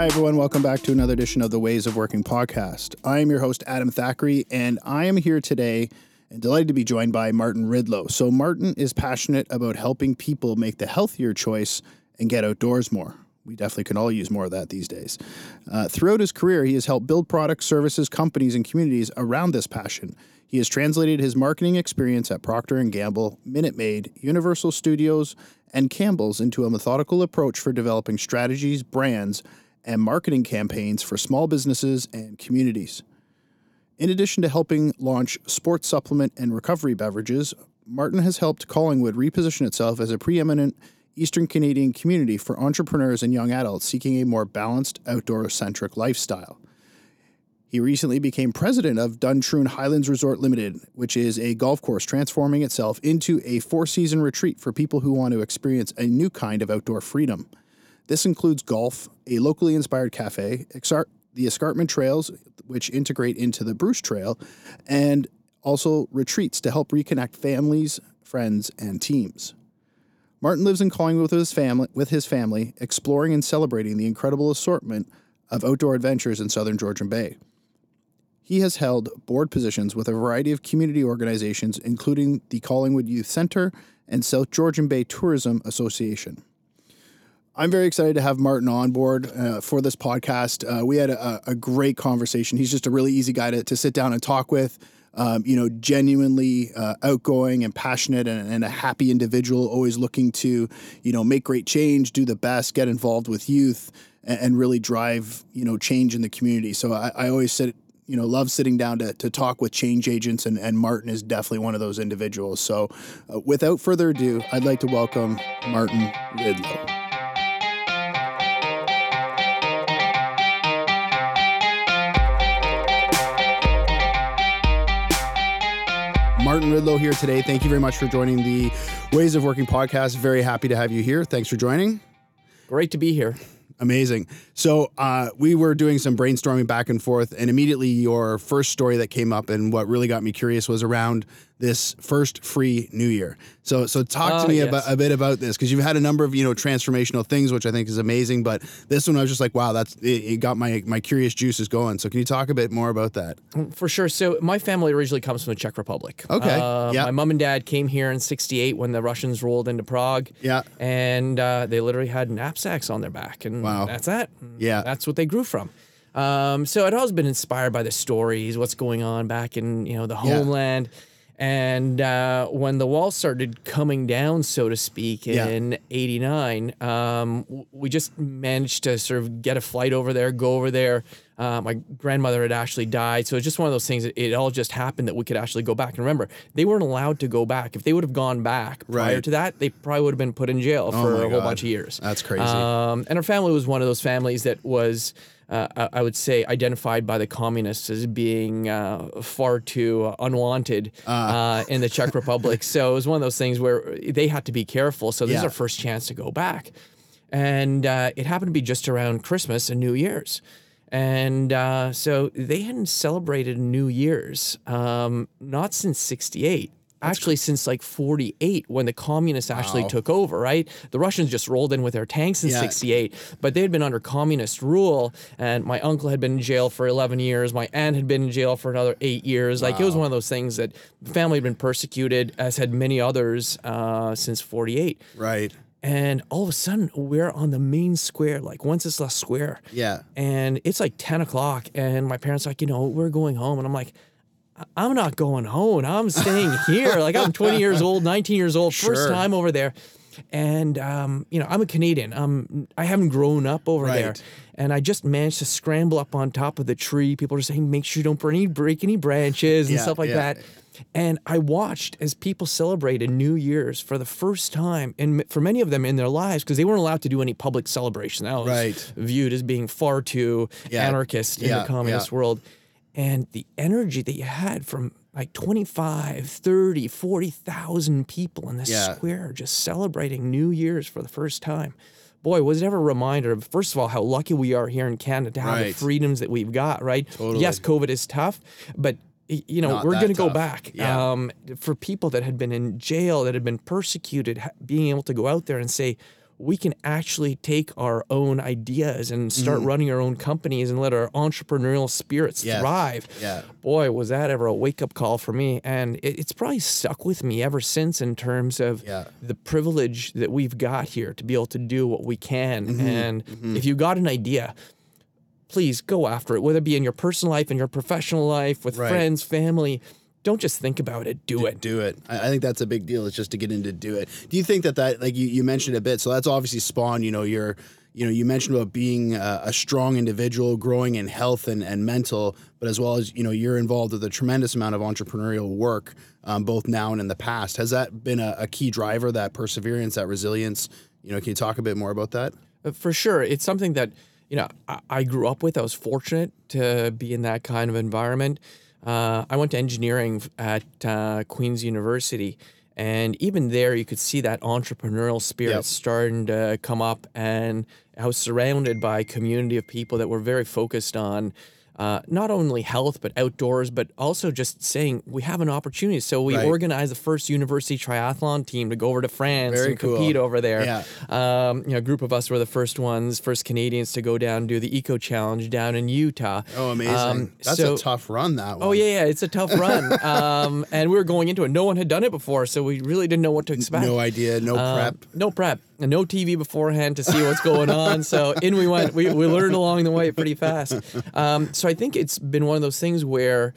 Hi, everyone. Welcome back to another edition of the Ways of Working podcast. I am your host, Adam Thackeray, and I am here today and delighted to be joined by Martin Ridlow. So, Martin is passionate about helping people make the healthier choice and get outdoors more. We definitely can all use more of that these days. Uh, throughout his career, he has helped build products, services, companies, and communities around this passion. He has translated his marketing experience at Procter & Gamble, Minute Maid, Universal Studios, and Campbell's into a methodical approach for developing strategies, brands, and marketing campaigns for small businesses and communities. In addition to helping launch sports supplement and recovery beverages, Martin has helped Collingwood reposition itself as a preeminent Eastern Canadian community for entrepreneurs and young adults seeking a more balanced, outdoor centric lifestyle. He recently became president of Duntroon Highlands Resort Limited, which is a golf course transforming itself into a four season retreat for people who want to experience a new kind of outdoor freedom. This includes golf, a locally inspired cafe, the escarpment trails, which integrate into the Bruce Trail, and also retreats to help reconnect families, friends, and teams. Martin lives in Collingwood with his family, with his family, exploring and celebrating the incredible assortment of outdoor adventures in southern Georgian Bay. He has held board positions with a variety of community organizations, including the Collingwood Youth Center and South Georgian Bay Tourism Association. I'm very excited to have Martin on board uh, for this podcast. Uh, we had a, a, great conversation. He's just a really easy guy to, to sit down and talk with. Um, you know, genuinely uh, outgoing and passionate and, and, a happy individual, always looking to, you know, make great change, do the best, get involved with youth, and, and really drive, you know, change in the community. So I, I always sit you know, love sitting down to, to talk with change agents, and, and Martin is definitely one of those individuals. So uh, without further ado, I'd like to welcome Martin Ridlow. Martin Ridlow here today. Thank you very much for joining the Ways of Working podcast. Very happy to have you here. Thanks for joining. Great to be here. Amazing. So uh, we were doing some brainstorming back and forth, and immediately your first story that came up, and what really got me curious was around this first free New Year. So, so talk to me yes. about, a bit about this because you've had a number of you know transformational things, which I think is amazing. But this one, I was just like, wow, that's it, it got my my curious juices going. So, can you talk a bit more about that? Mm, for sure. So, my family originally comes from the Czech Republic. Okay. Uh, yeah. My mom and dad came here in '68 when the Russians rolled into Prague. Yeah. And uh, they literally had knapsacks on their back, and wow. that's that. Yeah. That's what they grew from. Um, so I'd always been inspired by the stories, what's going on back in you know the homeland. And uh, when the wall started coming down, so to speak, in '89, yeah. um, we just managed to sort of get a flight over there, go over there. Uh, my grandmother had actually died, so it's just one of those things. That it all just happened that we could actually go back. And remember, they weren't allowed to go back. If they would have gone back prior right. to that, they probably would have been put in jail oh for a whole bunch of years. That's crazy. Um, and our family was one of those families that was uh, I would say, identified by the communists as being uh, far too unwanted uh. in the Czech Republic. so it was one of those things where they had to be careful. So this yeah. is our first chance to go back. And uh, it happened to be just around Christmas and New Year's. And uh, so they hadn't celebrated New Year's, um, not since 68 actually since like 48 when the communists actually wow. took over, right? The Russians just rolled in with their tanks in yeah. 68, but they had been under communist rule and my uncle had been in jail for 11 years, my aunt had been in jail for another 8 years. Wow. Like it was one of those things that the family had been persecuted as had many others uh, since 48. Right. And all of a sudden, we're on the main square, like Wenceslas Square. Yeah. And it's like 10 o'clock, and my parents like, you know, we're going home. And I'm like, I'm not going home. I'm staying here. like I'm 20 years old, 19 years old, sure. first time over there. And um, you know, I'm a Canadian. Um, I haven't grown up over right. there, and I just managed to scramble up on top of the tree. People are saying, "Make sure you don't break any, break any branches and yeah, stuff like yeah. that." And I watched as people celebrated New Year's for the first time, and for many of them in their lives, because they weren't allowed to do any public celebration. That was right. viewed as being far too yeah. anarchist in the communist world and the energy that you had from like 25 30 40,000 people in this yeah. square just celebrating new year's for the first time boy was it ever a reminder of first of all how lucky we are here in canada to have right. the freedoms that we've got right totally. yes covid is tough but you know Not we're going to go back yeah. um, for people that had been in jail that had been persecuted being able to go out there and say we can actually take our own ideas and start running our own companies and let our entrepreneurial spirits Yes. thrive. Yeah. Boy, was that ever a wake up call for me. And it, it's probably stuck with me ever since in terms of Yeah. the privilege that we've got here to be able to do what we can. Mm-hmm. And if you got an idea, please go after it, whether it be in your personal life, in your professional life, with Right. friends, family. Don't just think about it, do it. do it. I, I think that's a big deal. It's just to get into do it. Do you think that that like you, you mentioned a bit? So that's obviously spawned. You know, your you know you mentioned about being a, a strong individual, growing in health and, and mental, but as well as you know you're involved with a tremendous amount of entrepreneurial work, um, both now and in the past. Has that been a, a key driver? That perseverance, that resilience. You know, can you talk a bit more about that? Uh, For sure. It's something that, you know, I, I grew up with. I was fortunate to be in that kind of environment. Uh, I went to engineering at uh, Queen's University. And even there, you could see that entrepreneurial spirit Yep. starting to come up. And I was surrounded by a community of people that were very focused on uh, not only health, but outdoors, but also just saying we have an opportunity. So we Right. organized the first university triathlon team to go over to France Very and cool. compete over there. Yeah. Um, you know, a group of us were the first ones, first Canadians to go down and do the Eco Challenge down in Utah. Oh, amazing! Um, that's so- a tough run. That one. Oh yeah, yeah, it's a tough run. um, and we were going into it. No one had done it before, so we really didn't know what to expect. No idea. No Um, prep. No prep. No TV beforehand to see what's going on. So in we went. We, we learned along the way pretty fast. Um, so I think it's been one of those things where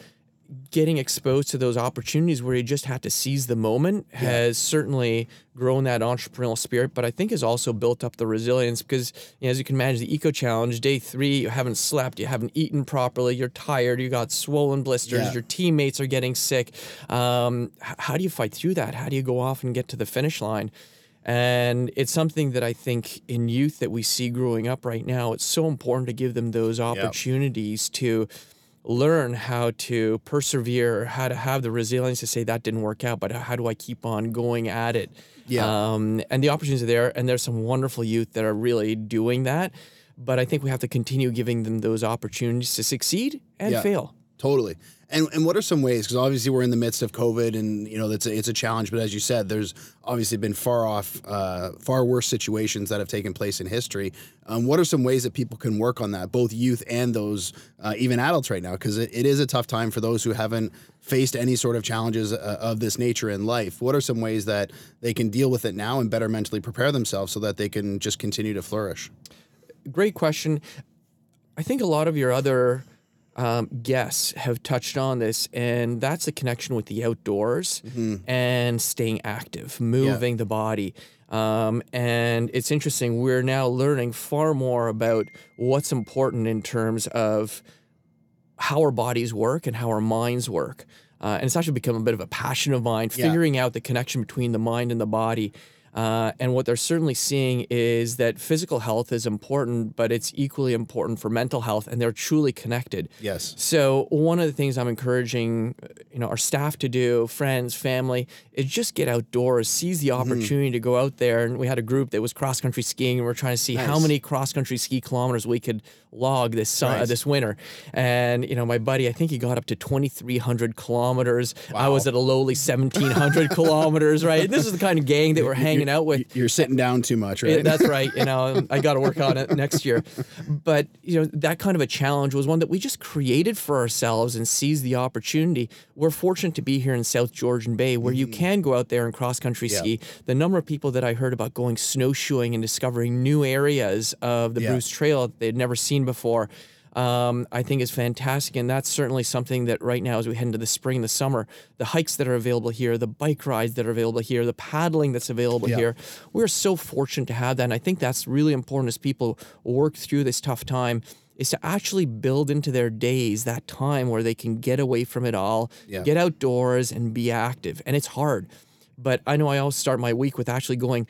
getting exposed to those opportunities where you just have to seize the moment has certainly grown that entrepreneurial spirit, but I think has also built up the resilience because, you know, as you can imagine, the Eco Challenge, day three, you haven't slept, you haven't eaten properly, you're tired, you got swollen blisters, Yeah. your teammates are getting sick. Um, how do you fight through that? How do you go off and get to the finish line? And it's something that I think in youth that we see growing up right now, it's so important to give them those opportunities to learn how to persevere, how to have the resilience to say that didn't work out, but how do I keep on going at it? Yeah. Um, and the opportunities are there, and there's some wonderful youth that are really doing that. But I think we have to continue giving them those opportunities to succeed and Yeah. fail. Totally. And and what are some ways? Because obviously we're in the midst of COVID, and you know that's a, it's a challenge. But as you said, there's obviously been far off, uh, far worse situations that have taken place in history. Um, what are some ways that people can work on that, both youth and those uh, even adults right now? Because it, it is a tough time for those who haven't faced any sort of challenges uh, of this nature in life. What are some ways that they can deal with it now and better mentally prepare themselves so that they can just continue to flourish? great question. I think a lot of your other um, guests have touched on this, and that's the connection with the outdoors and staying active, moving the body. Um, and it's interesting, we're now learning far more about what's important in terms of how our bodies work and how our minds work. Uh, and it's actually become a bit of a passion of mine, Yeah. figuring out the connection between the mind and the body. Uh, and what they're certainly seeing is that physical health is important, but it's equally important for mental health, and they're truly connected. Yes. So one of the things I'm encouraging, you know, our staff to do, friends, family, is just get outdoors, seize the Mm-hmm. opportunity to go out there. And we had a group that was cross country skiing, and we're trying to see how many cross country ski kilometers we could log this su- uh, this winter. And you know, my buddy, I think he got up to 2,300 kilometers. I was at a lowly 1,700 kilometers. Right. This is the kind of gang that we're hanging out with. You're sitting down too much, right? that's right. You know, I got to work on it next year. But you know, that kind of a challenge was one that we just created for ourselves and seized the opportunity. We're fortunate to be here in South Georgian Bay, where you can go out there and cross country Mm-hmm. Yeah. ski. The number of people that I heard about going snowshoeing and discovering new areas of the Yeah. Bruce Trail that they'd never seen before. Um, I think is fantastic, and that's certainly something that right now, as we head into the spring, the summer, the hikes that are available here, the bike rides that are available here, the paddling that's available Yeah. here, we're so fortunate to have that. And I think that's really important as people work through this tough time is to actually build into their days that time where they can get away from it all, Yeah. get outdoors and be active. And it's hard. But I know I always start my week with actually going,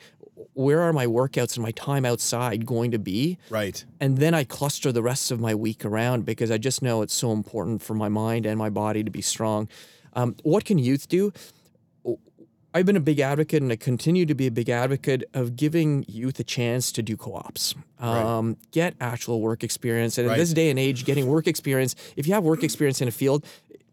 where are my workouts and my time outside going to be? right. And then I cluster the rest of my week around because I just know it's so important for my mind and my body to be strong. Um, what can youth do? I've been a big advocate and I continue to be a big advocate of giving youth a chance to do co ops. Um, Get actual work experience. And in this day and age, getting work experience, if you have work experience in a field,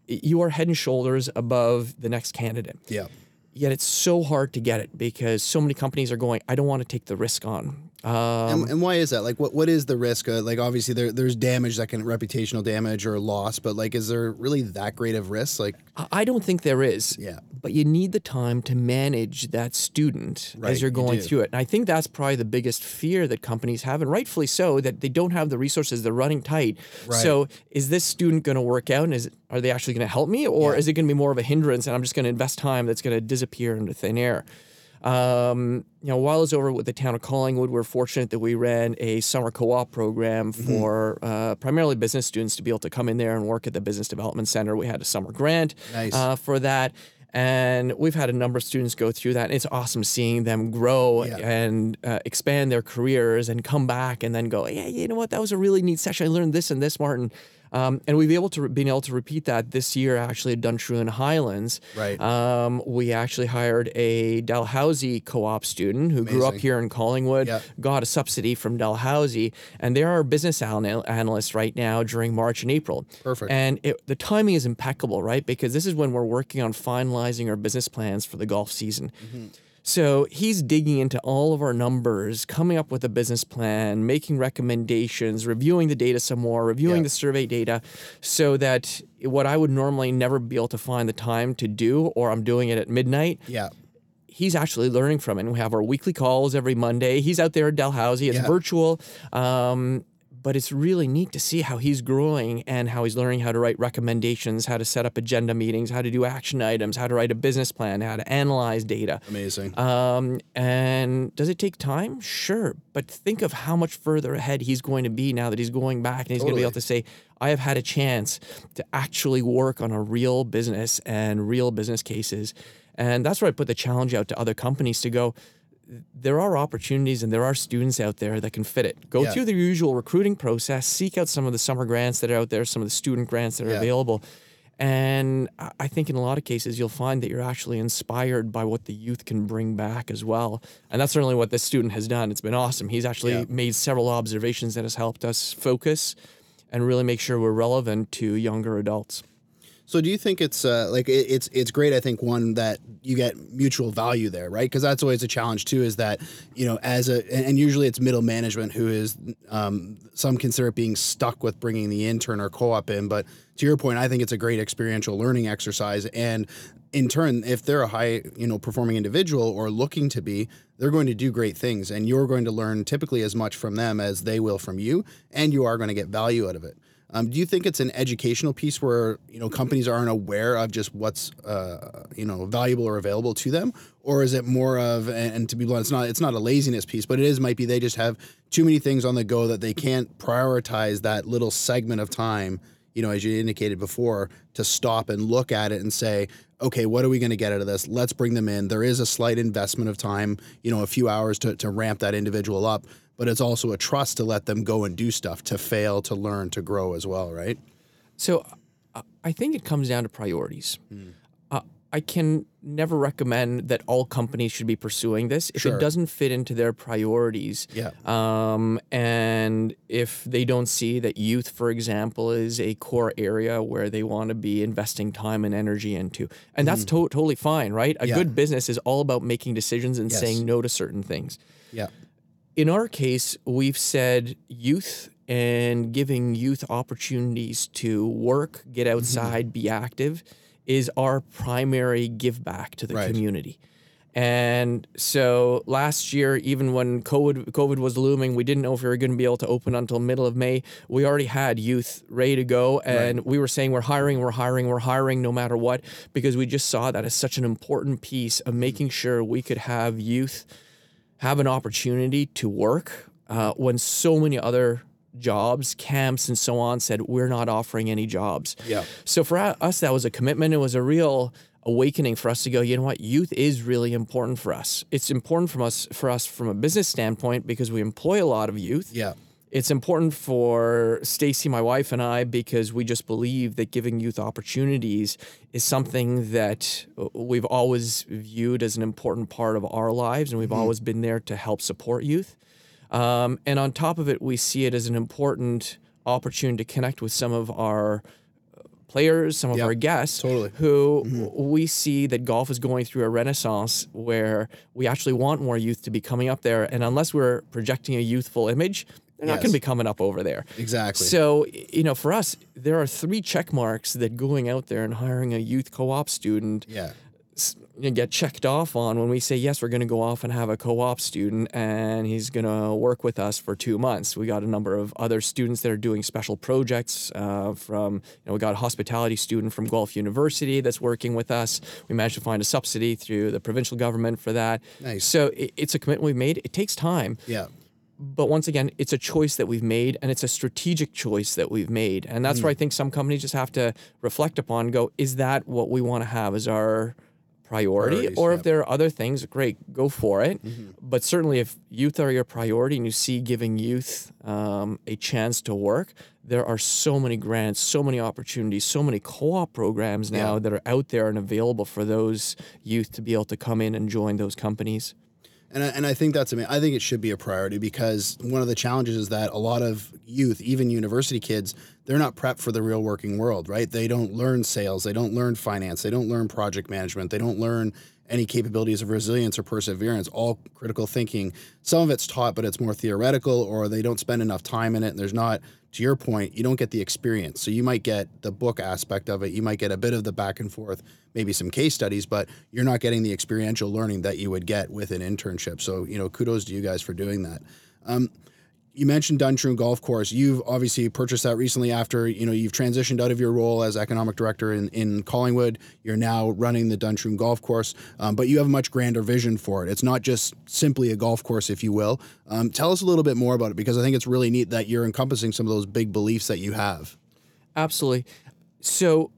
you are head and shoulders above the next candidate Yeah. Yet it's so hard to get it because so many companies are going, I don't want to take the risk on. Um, and, and, why is that? Like, what what is the risk? Uh, like, obviously, there there's damage that can reputational damage or loss, but like, is there really that great of risk? Like, I don't think there is. Yeah. But you need the time to manage that student Right, as you're going do. through it. And I think that's probably the biggest fear that companies have, and rightfully so, that they don't have the resources. They're running tight. Right. So is this student going to work out? And is are they actually going to help me, or Yeah. is it going to be more of a hindrance? And I'm just going to invest time that's going to disappear into thin air. Um, you know, while I was over with the town of Collingwood, we're fortunate that we ran a summer co-op program Mm-hmm. for uh, primarily business students to be able to come in there and work at the business development center. We had a summer grant Nice. uh, for that. And we've had a number of students go through that. And it's awesome seeing them grow Yeah. and uh, expand their careers and come back and then go, yeah, you know what? That was a really neat session. I learned this and this, Martin. Um, and we've been able to been able to repeat that this year actually at Duntroon Highlands. Right. Um, we actually hired a Dalhousie co-op student who grew up here in Collingwood, Yeah. got a subsidy from Dalhousie, and they're our business anal- analysts right now during March and April. Perfect. And it, the timing is impeccable, right? Because this is when we're working on finalizing our business plans for the golf season. Mm-hmm. So he's digging into all of our numbers, coming up with a business plan, making recommendations, reviewing the data some more, reviewing Yeah. the survey data, so that what I would normally never be able to find the time to do, or I'm doing it at midnight, yeah, he's actually learning from it. And we have our weekly calls every Monday. He's out there at Dalhousie. It's Yeah. virtual. Um, but it's really neat to see how he's growing and how he's learning how to write recommendations, how to set up agenda meetings, how to do action items, how to write a business plan, how to analyze data. amazing. Um, and does it take time? Sure. But think of how much further ahead he's going to be now that he's going back and he's going to be able to say, I have had a chance to actually work on a real business and real business cases. And that's where I put the challenge out to other companies to go, there are opportunities and there are students out there that can fit it. Go Yeah. through the usual recruiting process, seek out some of the summer grants that are out there, some of the student grants that are Yeah. available. And I think in a lot of cases, you'll find that you're actually inspired by what the youth can bring back as well. And that's certainly what this student has done. It's been awesome. He's actually Yeah. made several observations that has helped us focus and really make sure we're relevant to younger adults. So do you think it's uh, like it, it's it's great? I think one that you get mutual value there, right? Because that's always a challenge too. Is that you know as a and usually it's middle management who is um, some consider it being stuck with bringing the intern or co-op in. But to your point, I think it's a great experiential learning exercise. And in turn, if they're a high you know performing individual or looking to be, they're going to do great things, and you're going to learn typically as much from them as they will from you, and you are going to get value out of it. Um, do you think it's an educational piece where you know companies aren't aware of just what's uh, you know valuable or available to them, or is it more of and, to be blunt, it's not it's not a laziness piece, but it is might be they just have too many things on the go that they can't prioritize that little segment of time. You know, as you indicated before, to stop and look at it and say, okay, what are we going to get out of this? Let's bring them in. There is a slight investment of time, you know, a few hours to, to ramp that individual up, but it's also a trust to let them go and do stuff, to fail, to learn, to grow as well, right? So uh, I think it comes down to priorities. Hmm. Uh, I can never recommend that all companies should be pursuing this if Sure. it doesn't fit into their priorities. Yeah. Um, and if they don't see that youth, for example, is a core area where they want to be investing time and energy into, and that's to- totally fine, right? A. Yeah. good business is all about making decisions and Yes. saying no to certain things Yeah. In our case, we've said youth and giving youth opportunities to work, get Mm-hmm. outside, be active is our primary give back to the Right. community. And so last year, even when COVID, COVID was looming, we didn't know if we were going to be able to open until middle of May. We already had youth ready to go, and we were saying we're hiring, we're hiring, we're hiring, no matter what, because we just saw that as such an important piece of making sure we could have youth have an opportunity to work uh, when so many other jobs, camps, and so on said we're not offering any jobs. Yeah. So for us, that was a commitment. It was a real awakening for us to go. You know what? Youth is really important for us. It's important from us for us from a business standpoint because we employ a lot of youth. Yeah. It's important for Stacy, my wife, and I because we just believe that giving youth opportunities is something that uh, we've always viewed as an important part of our lives, and we've always been there to help support youth. Um, and on top of it, we see it as an important opportunity to connect with some of our players, some of Yeah, our guests, totally. who we see that golf is going through a renaissance where we actually want more youth to be coming up there. And unless we're projecting a youthful image, they're not going to be coming up over there. Exactly. So, you know, for us, there are three check marks that going out there and hiring a youth co op student yeah. s- you know, get checked off on when we say, yes, we're going to go off and have a co op student and he's going to work with us for two months. We got a number of other students that are doing special projects uh, from, you know, we got a hospitality student from Guelph University that's working with us. We managed to find a subsidy through the provincial government for that. Nice. So it, it's a commitment we've made. It takes time Yeah. But once again, it's a choice that we've made, and it's a strategic choice that we've made, and that's where I think some companies just have to reflect upon. and Go, is that what we want to have as our priority, Priorities, or yeah. if there are other things, great, go for it. But certainly, if youth are your priority, and you see giving youth um, a chance to work, there are so many grants, so many opportunities, so many co-op programs now Yeah. that are out there and available for those youth to be able to come in and join those companies. And I, and I think that's mean I think it should be a priority because one of the challenges is that a lot of youth, even university kids, they're not prepped for the real working world, right? They don't learn sales, they don't learn finance, they don't learn project management, they don't learn any capabilities of resilience or perseverance, all critical thinking. Some of it's taught, but it's more theoretical, or they don't spend enough time in it. And there's not, to your point, you don't get the experience. So you might get the book aspect of it, you might get a bit of the back and forth, maybe some case studies, but you're not getting the experiential learning that you would get with an internship. So, you know, kudos to you guys for doing that. Um, you mentioned Duntroon Golf Course. You've obviously purchased that recently after you know you've transitioned out of your role as economic director in, in Collingwood. You're now running the Duntroon Golf Course, um, but you have a much grander vision for it. It's not just simply a golf course, if you will. Um, tell us a little bit more about it because I think it's really neat that you're encompassing some of those big beliefs that you have. Absolutely. So,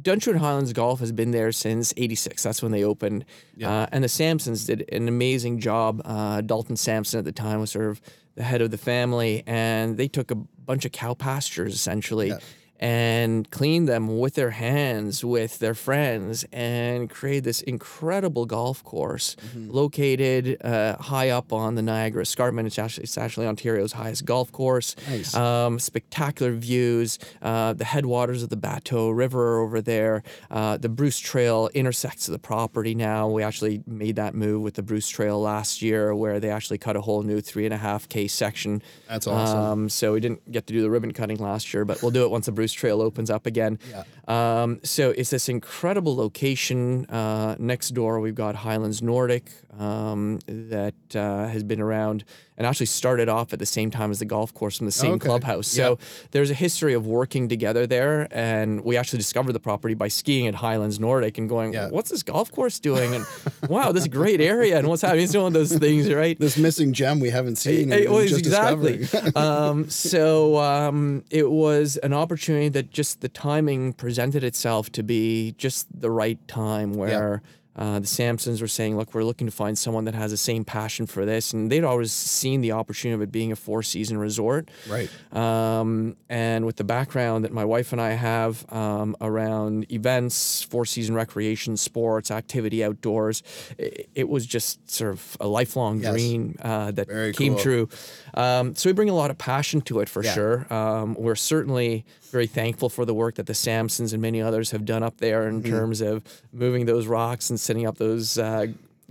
Duntroon Highlands Golf has been there since '86. That's when they opened, uh, and the Sampsons did an amazing job. Uh, Dalton Sampson at the time was sort of the head of the family, and they took a bunch of cow pastures essentially. And clean them with their hands, with their friends, and create this incredible golf course located uh, high up on the Niagara Escarpment. It's actually, it's actually Ontario's highest golf course. Nice. Um, spectacular views. Uh, the headwaters of the Batteaux River over there. Uh, the Bruce Trail intersects the property now. We actually made that move with the Bruce Trail last year, where they actually cut a whole new three and a half k section. That's awesome. Um, so we didn't get to do the ribbon cutting last year, but we'll do it once the Bruce Trail opens up again. Um, so it's this incredible location. Uh, next door, we've got Highlands Nordic um, that uh, has been around and actually started off at the same time as the golf course from the same Okay. clubhouse. So Yeah. there's a history of working together there. And we actually discovered the property by skiing at Highlands Nordic and going, what's this golf course doing? And wow, this great area. And what's happening? It's one of those things, right? This missing gem we haven't seen. And well, just exactly. um, so um, it was an opportunity that just the timing presented itself to be just the right time where. Uh, the Sampsons were saying, "Look, we're looking to find someone that has the same passion for this," and they'd always seen the opportunity of it being a four-season resort. right. Um, and with the background that my wife and I have um, around events, four season recreation, sports, activity outdoors, it, it was just sort of a lifelong Yes. dream uh, that Very came cool. true. Um, so we bring a lot of passion to it for Yeah. sure. Um, we're certainly very thankful for the work that the Sampsons and many others have done up there Mm-hmm. in terms of moving those rocks and setting up those. Uh,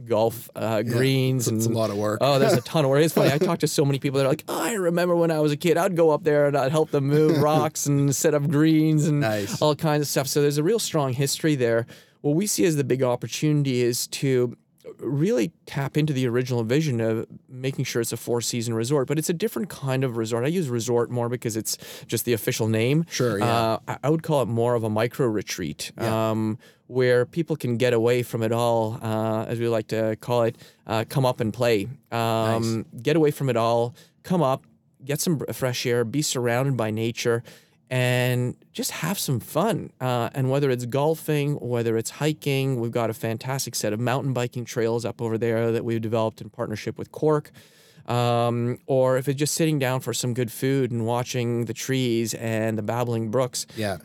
Golf uh, greens It's a lot of work. Oh, there's a ton of work. It's funny. I talked to so many people that are like, oh, I remember when I was a kid, I'd go up there and I'd help them move rocks and set up greens and Nice. all kinds of stuff. So there's a real strong history there. What we see as the big opportunity is to really tap into the original vision of making sure it's a four season resort, but it's a different kind of resort. I use resort more because it's just the official name. Sure, yeah. Uh, I- I would call it more of a micro retreat. Um, where people can get away from it all, uh, as we like to call it, uh, come up and play. Um, Get away from it all, come up, get some fresh air, be surrounded by nature, and just have some fun. Uh, and whether it's golfing, whether it's hiking, we've got a fantastic set of mountain biking trails up over there that we've developed in partnership with Cork. Um, or if it's just sitting down for some good food and watching the trees and the babbling brooks, Yeah.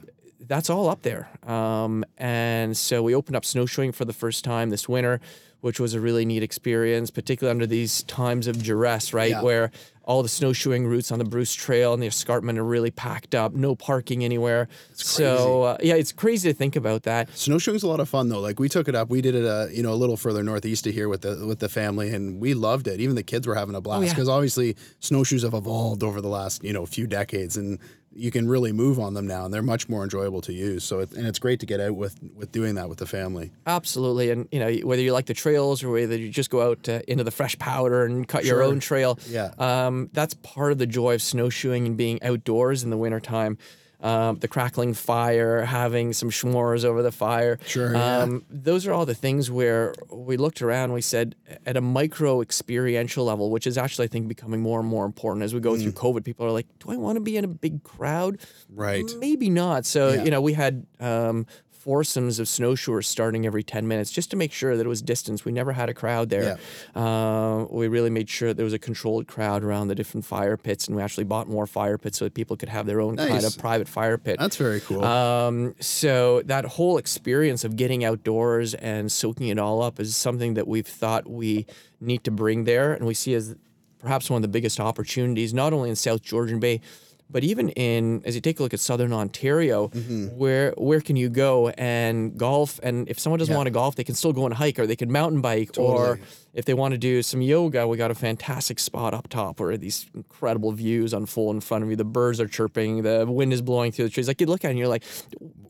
that's all up there. Um, and so we opened up snowshoeing for the first time this winter, which was a really neat experience, particularly under these times of duress, right? Yeah. Where all the snowshoeing routes on the Bruce Trail and the escarpment are really packed up, no parking anywhere. So uh, yeah, it's crazy to think about that. Snowshoeing's a lot of fun though. Like we took it up, we did it, uh, you know, a little further northeast of here with the with the family, and we loved it. Even the kids were having a blast Oh, yeah. because obviously snowshoes have evolved over the last you know few decades, and you can really move on them now, and they're much more enjoyable to use. So it, and it's great to get out with with doing that with the family. Absolutely, and you know whether you like the trails or whether you just go out uh, into the fresh powder and cut your own trail. Yeah. um, that's part of the joy of snowshoeing and being outdoors in the wintertime. Um, the crackling fire, having some s'mores over the fire. Sure, yeah. Um, those are all the things where we looked around. We said at a micro experiential level, which is actually I think becoming more and more important as we go Mm. through COVID. People are like, "Do I want to be in a big crowd?" Right. Maybe not. So, Yeah. you know, we had um, foursomes of snowshoers starting every 10 minutes just to make sure that it was distance. We never had a crowd there. Uh, we really made sure there was a controlled crowd around the different fire pits, and we actually bought more fire pits so that people could have their own kind of private fire pit. That's very cool. Um, so that whole experience of getting outdoors and soaking it all up is something that we've thought we need to bring there, and we see as perhaps one of the biggest opportunities, not only in South Georgian Bay, but even in as you take a look at Southern Ontario, mm-hmm. where where can you go and golf? And if someone doesn't Yeah. want to golf, they can still go and hike, or they can mountain bike, or Totally. If they want to do some yoga, we got a fantastic spot up top where these incredible views unfold in front of you. The birds are chirping, the wind is blowing through the trees. Like you look at it and you're like,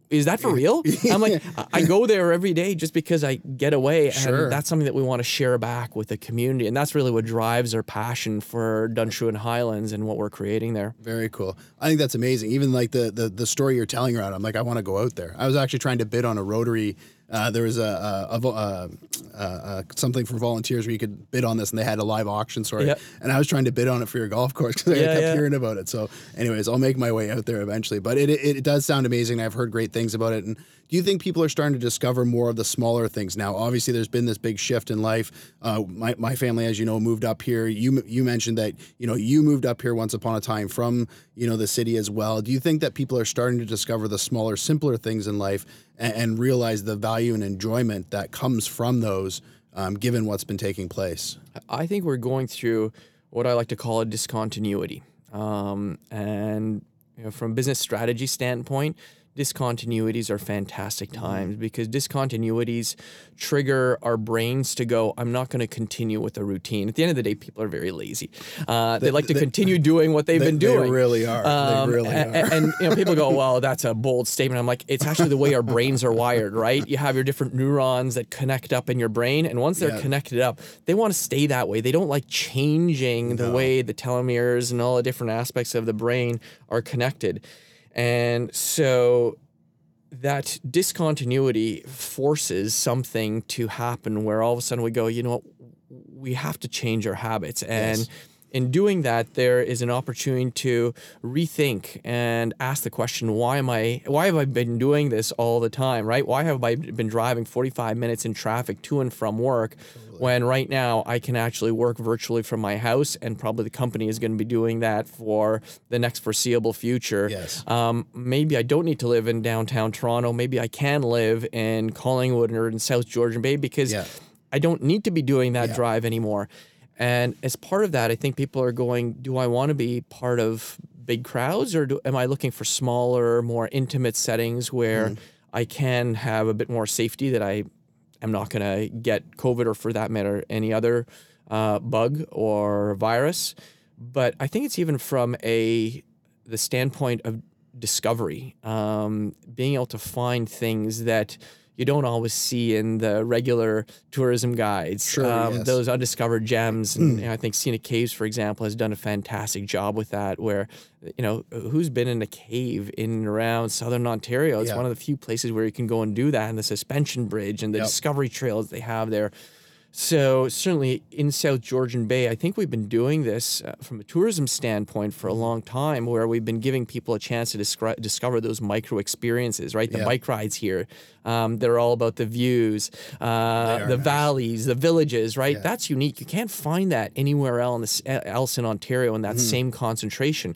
is that for real? I'm like, I- go there every day just because I get away. Sure. And that's something that we want to share back with the community. And that's really what drives our passion for Duntroon Highlands and what we're creating there. Very cool. I think that's amazing. Even like the the, the story you're telling around, I'm like, I want to go out there. I was actually trying to bid on a rotary. Uh, there was a, a, a, vo- uh, uh, uh, something for volunteers where you could bid on this, and they had a live auction. Sorry, Yep. and I was trying to bid on it for your golf course because I Yeah, kept yeah. hearing about it. So, anyways, I'll make my way out there eventually. But it, it it does sound amazing. I've heard great things about it. And do you think people are starting to discover more of the smaller things now? Obviously, there's been this big shift in life. Uh, my my family, as you know, moved up here. You you mentioned that you know you moved up here once upon a time from you know the city as well. Do you think that people are starting to discover the smaller, simpler things in life and, and realize the value and enjoyment that comes from those, um, given what's been taking place? I think we're going through what I like to call a discontinuity. Um, and you know, from a business strategy standpoint, discontinuities are fantastic times because discontinuities trigger our brains to go, I'm not going to continue with the routine. At the end of the day, people are very lazy. Uh, they, like to continue doing what they've They- been they doing. really are. They Um, really a- are. a- And, you know, people go, well, that's a bold statement. I'm like, it's actually the way our brains are wired, right? You have your different neurons that connect up in your brain, and once they're Yeah. connected up, they want to stay that way. They don't like changing the way the telomeres and all the different aspects of the brain are connected. And so that discontinuity forces something to happen where all of a sudden we go, you know what, we have to change our habits. And Yes. In doing that, there is an opportunity to rethink and ask the question, why am I why have I been doing this all the time? Right? Why have I been driving 45 minutes in traffic to and from work when right now I can actually work virtually from my house and probably the company is going to be doing that for the next foreseeable future. Yes. Um, maybe I don't need to live in downtown Toronto. Maybe I can live in Collingwood or in South Georgian Bay because Yeah. I don't need to be doing that Yeah. drive anymore. And as part of that, I think people are going, do I want to be part of big crowds or do, am I looking for smaller, more intimate settings where I can have a bit more safety that I am not going to get COVID or for that matter, any other uh, bug or virus? But I think it's even from a the standpoint of discovery, um, being able to find things that you don't always see in the regular tourism guides. Sure, um, yes. Those undiscovered gems, and know, I think Scenic Caves, for example, has done a fantastic job with that. Where you know who's been in a cave in and around Southern Ontario? It's Yeah. one of the few places where you can go and do that, and the suspension bridge and the Yep. discovery trails they have there. So certainly in South Georgian Bay, I think we've been doing this uh, from a tourism standpoint for a Mm-hmm. long time, where we've been giving people a chance to descri- discover those micro experiences. Right, the Yeah. bike rides here, um, they're all about the views, uh, the nice. valleys, the villages. Right, Yeah. that's unique. You can't find that anywhere else in, else in Ontario in that Mm-hmm. same concentration.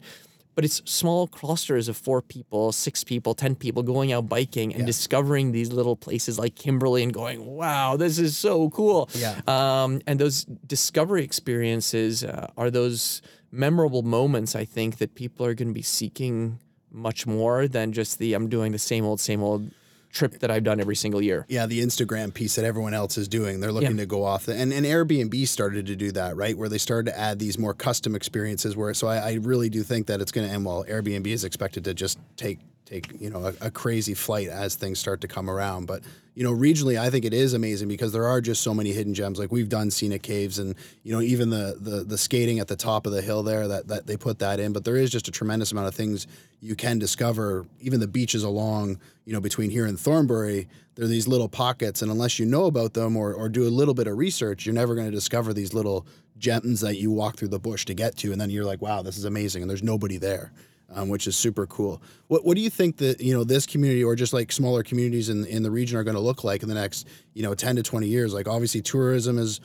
But it's small clusters of four people, six people, 10 people going out biking and Yeah. discovering these little places like Kimberley and going, wow, this is so cool. Yeah. Um, and those discovery experiences uh, are those memorable moments, I think, that people are going to be seeking much more than just the I'm doing the same old, same old trip that I've done every single year. yeah, the Instagram piece that everyone else is doing. They're looking to go off, the, and and Airbnb started to do that, right? Where they started to add these more custom experiences. Where so I, I really do think that it's going to end well. Airbnb is expected to just take take you know a, a crazy flight as things start to come around. But you know regionally, I think it is amazing because there are just so many hidden gems. Like we've done scenic caves, and you know even the the the skating at the top of the hill there that that they put that in. But there is just a tremendous amount of things you can discover. Even the beaches along you know between here and Thornbury, there are these little pockets, and unless you know about them or or do a little bit of research, you're never going to discover these little gems that you walk through the bush to get to, and then you're like, wow, this is amazing, and there's nobody there um, which is super cool. What what do you think that you know this community or just like smaller communities in in the region are going to look like in the next you know ten to twenty years? Like obviously tourism is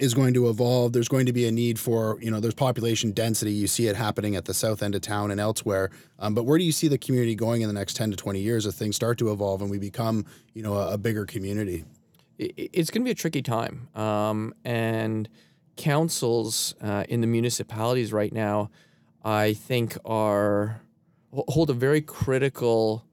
is going to evolve. There's going to be a need for you know there's population density. You see it happening at the south end of town and elsewhere. Um, but where do you see the community going in the next ten to twenty years as things start to evolve and we become you know a, a bigger community? it's going to be a tricky time. Um, and councils uh, in the municipalities right now, I think, are hold a very critical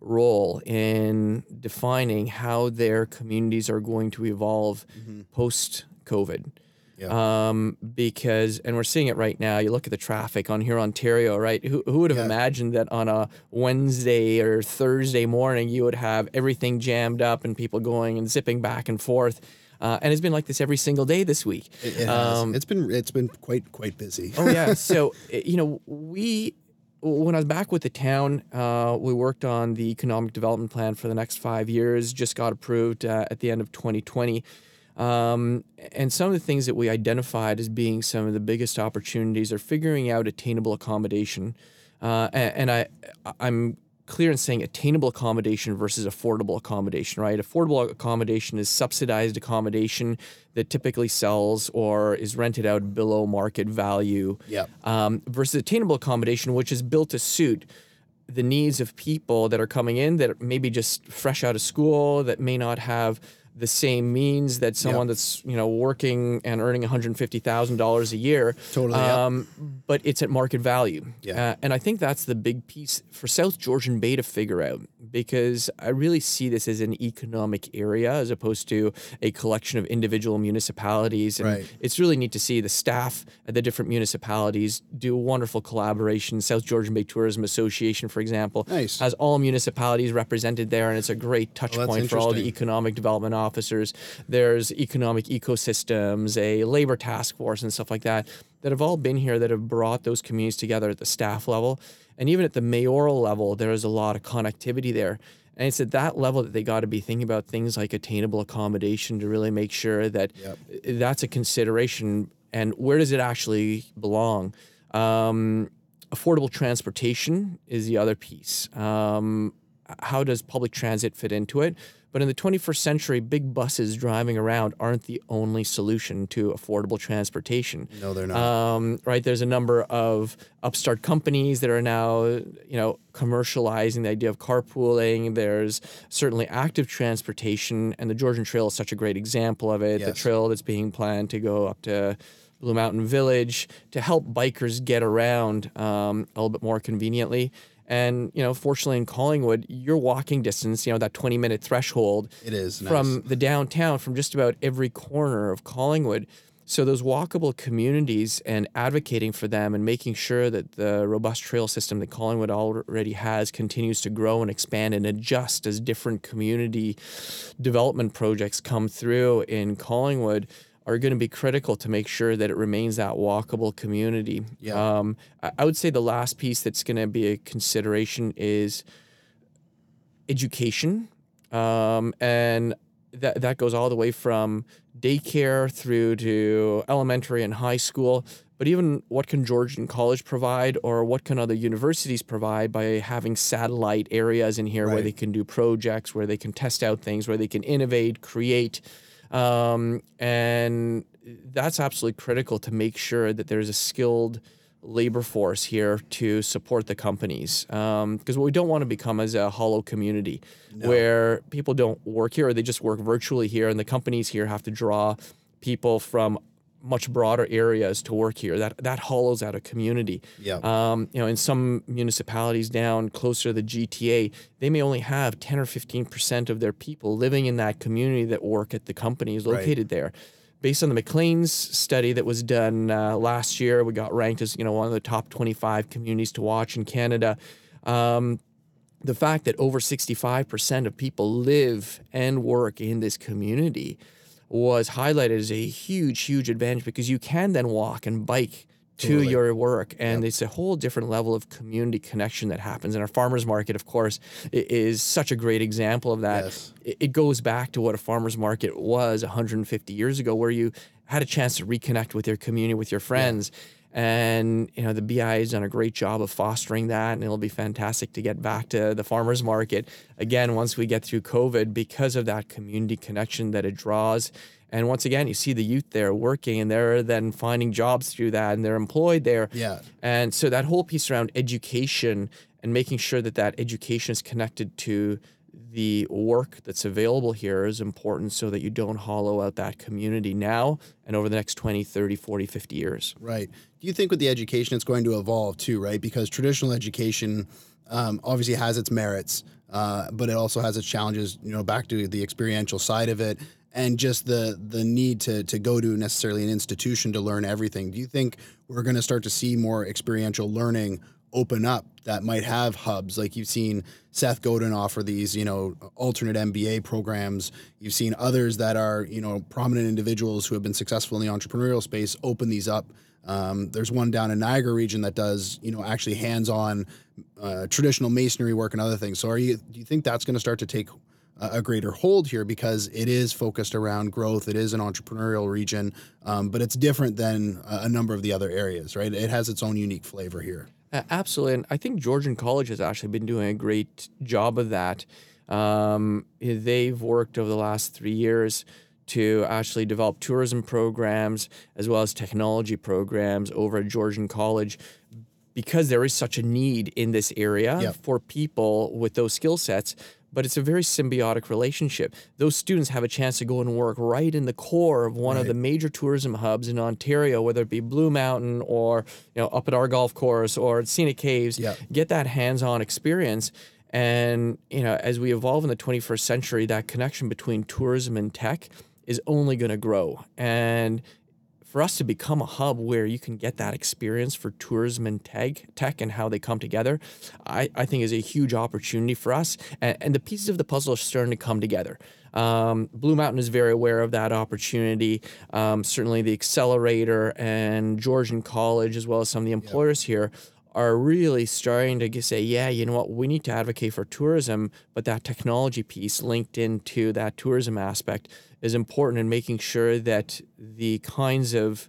role in defining how their communities are going to evolve post COVID. Yeah. Um, because, and we're seeing it right now. You look at the traffic on Hurontario, right? Who, who would have Yeah. imagined that on a Wednesday or Thursday morning you would have everything jammed up and people going and zipping back and forth? Uh, and it's been like this every single day this week. It, it has. it's been it's been quite quite busy. Oh yeah. So eh, you know, we when I was back with the town, uh, we worked on the economic development plan for the next five years. Just got approved uh, at the end of 2020. Um, and some of the things that we identified as being some of the biggest opportunities are figuring out attainable accommodation. Uh, and, and I, I'm clear in saying attainable accommodation versus affordable accommodation, right? Affordable accommodation is subsidized accommodation that typically sells or is rented out below market value. Yep. Um, versus attainable accommodation, which is built to suit the needs of people that are coming in that are maybe just fresh out of school that may not have the same means that someone that's you know working and earning one hundred fifty thousand dollars a year. Totally, yep. Um, but it's at market value. Yeah. Uh, and I think that's the big piece for South Georgian Bay to figure out because I really see this as an economic area as opposed to a collection of individual municipalities. And Right. it's really neat to see the staff at the different municipalities do wonderful collaboration. South Georgian Bay Tourism Association, for example, Nice. has all municipalities represented there, and it's a great touch Well, point for all the economic development officers. There's economic ecosystems, a labor task force, and stuff like that that have all been here that have brought those communities together at the staff level. And even at the mayoral level, there is a lot of connectivity there. And it's at that level that they got to be thinking about things like attainable accommodation to really make sure that Yep. that's a consideration. And where does it actually belong? Um, affordable transportation is the other piece. Um, how does public transit fit into it? But in the 21st century, big buses driving around aren't the only solution to affordable transportation. No, they're not. Um, right, there's a number of upstart companies that are now, you know, commercializing the idea of carpooling. There's certainly active transportation, and the Georgian Trail is such a great example of it. The trail that's being planned to go up to Blue Mountain Village to help bikers get around um, a little bit more conveniently. And you know, fortunately in Collingwood, your walking distance, you know, that 20 minute threshold it is nice. from the downtown, from just about every corner of Collingwood. So those walkable communities and advocating for them and making sure that the robust trail system that Collingwood already has continues to grow and expand and adjust as different community development projects come through in Collingwood are going to be critical to make sure that it remains that walkable community. Yeah. Um, I I would say the last piece that's going to be a consideration is education, um, and that that goes all the way from daycare through to elementary and high school. But even what can Georgian College provide, or what can other universities provide by having satellite areas in here where they can do projects, where they can test out things, where they can innovate, create, um, and that's absolutely critical to make sure that there's a skilled labor force here to support the companies. Because what we don't want to become is a hollow community where people don't work here or they just work virtually here, and the companies here have to draw people from much broader areas to work here. That that hollows out a community. Yeah. Um, you know, in some municipalities down closer to the GTA, they may only have 10 or 15 percent of their people living in that community that work at the companies located there. Based on the Maclean's study that was done uh, last year, we got ranked as you know one of the top 25 communities to watch in Canada. Um, the fact that over 65% of people live and work in this community was highlighted as a huge, huge advantage because you can then walk and bike to Totally. your work. And it's a whole different level of community connection that happens. And our farmers market, of course, is such a great example of that. Yes. It it goes back to what a farmers market was 150 years ago, where you had a chance to reconnect with your community, with your friends. And you know the BI has done a great job of fostering that, and it'll be fantastic to get back to the farmers market again once we get through COVID because of that community connection that it draws. And once again, you see the youth there working, and they're then finding jobs through that, and they're employed there. Yeah. And so that whole piece around education and making sure that that education is connected to the work that's available here is important so that you don't hollow out that community now and over the next 20, 30, 40, 50 years. Right. Do you think with the education it's going to evolve too, right? Because traditional education um, obviously has its merits, uh, but it also has its challenges. You know, back to the experiential side of it, and just the the need to to go to necessarily an institution to learn everything. Do you think we're going to start to see more experiential learning open up that might have hubs like you've seen Seth Godin offer these, you know, alternate MBA programs. You've seen others that are, you know, prominent individuals who have been successful in the entrepreneurial space open these up. Um, there's one down in Niagara region that does, you know, actually hands-on uh, traditional masonry work and other things. So, are you? Do you think that's going to start to take a greater hold here because it is focused around growth? It is an entrepreneurial region, um, but it's different than a a number of the other areas, right? It has its own unique flavor here. A- Absolutely. And I think Georgian College has actually been doing a great job of that. Um, they've worked over the last three years to actually develop tourism programs as well as technology programs over at Georgian College because there is such a need in this area Yep. for people with those skill sets. But it's a very symbiotic relationship. Those students have a chance to go and work right in the core of one of the major tourism hubs in Ontario, whether it be Blue Mountain or you know up at our golf course or at Scenic Caves. Yeah. Get that hands-on experience. And you know, as we evolve in the 21st century, that connection between tourism and tech is only going to grow. And for us to become a hub where you can get that experience for tourism and tech, tech and how they come together, I, I think is a huge opportunity for us. And, and the pieces of the puzzle are starting to come together. Um, Blue Mountain is very aware of that opportunity. Um, certainly, the accelerator and Georgian College, as well as some of the employers here, are really starting to say, yeah, you know what, we need to advocate for tourism, but that technology piece linked into that tourism aspect is important in making sure that the kinds of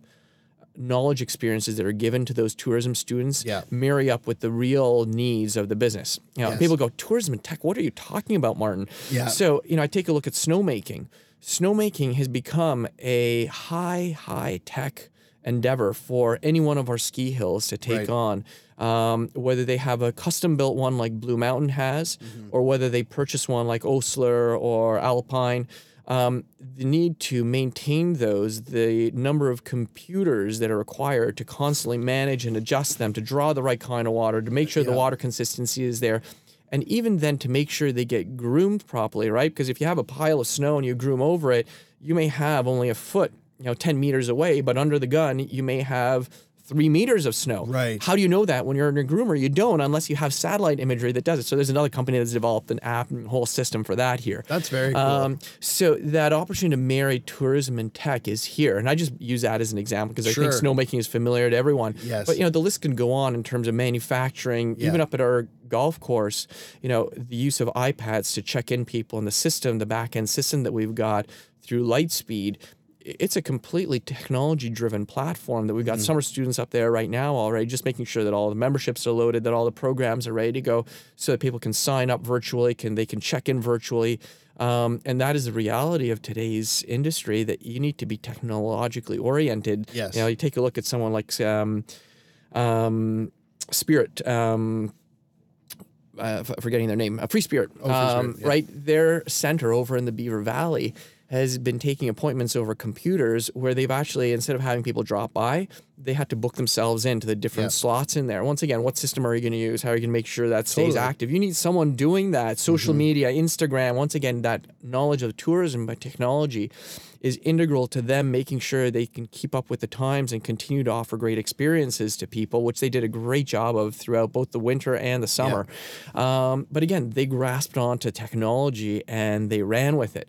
knowledge experiences that are given to those tourism students Yeah. marry up with the real needs of the business. You know, Yes. people go, tourism and tech, what are you talking about, Martin? Yeah. So, you know, I take a look at snowmaking. Snowmaking has become a high, high tech endeavor for any one of our ski hills to take Right. on. Um, whether they have a custom built one like Blue Mountain has, Mm-hmm. or whether they purchase one like Osler or Alpine. Um, the need to maintain those, the number of computers that are required to constantly manage and adjust them, to draw the right kind of water, to make sure the water consistency is there, and even then to make sure they get groomed properly, right? Because if you have a pile of snow and you groom over it, you may have only a foot, you know, 10 meters away, but under the gun, you may have three meters of snow. Right. How do you know that when you're in a groomer? You don't unless you have satellite imagery that does it. So there's another company that's developed an app and whole system for that here. That's very cool. Um, so that opportunity to marry tourism and tech is here, and I just use that as an example because I think Sure. snowmaking is familiar to everyone. Yes. But you know the list can go on in terms of manufacturing, even up at our golf course. You know the use of iPads to check in people and the system, the back end system that we've got through Lightspeed. It's a completely technology driven platform that we've got summer students up there right now already, just making sure that all the memberships are loaded, that all the programs are ready to go so that people can sign up virtually, can they can check in virtually. Um, and that is the reality of today's industry that you need to be technologically oriented. Yes. You know, you take a look at someone like um, um, Spirit. Um, uh, forgetting their name, uh, Free Spirit, Oh, Free Spirit, um, yeah. right? Their center over in the Beaver Valley has been taking appointments over computers where they've actually, instead of having people drop by, they had to book themselves into the different Yeah. slots in there. Once again, what system are you going to use? How are you going to make sure that stays Totally. active? You need someone doing that. Social media, Instagram, once again, that knowledge of tourism by technology is integral to them making sure they can keep up with the times and continue to offer great experiences to people, which they did a great job of throughout both the winter and the summer. Um, but again, they grasped onto technology and they ran with it.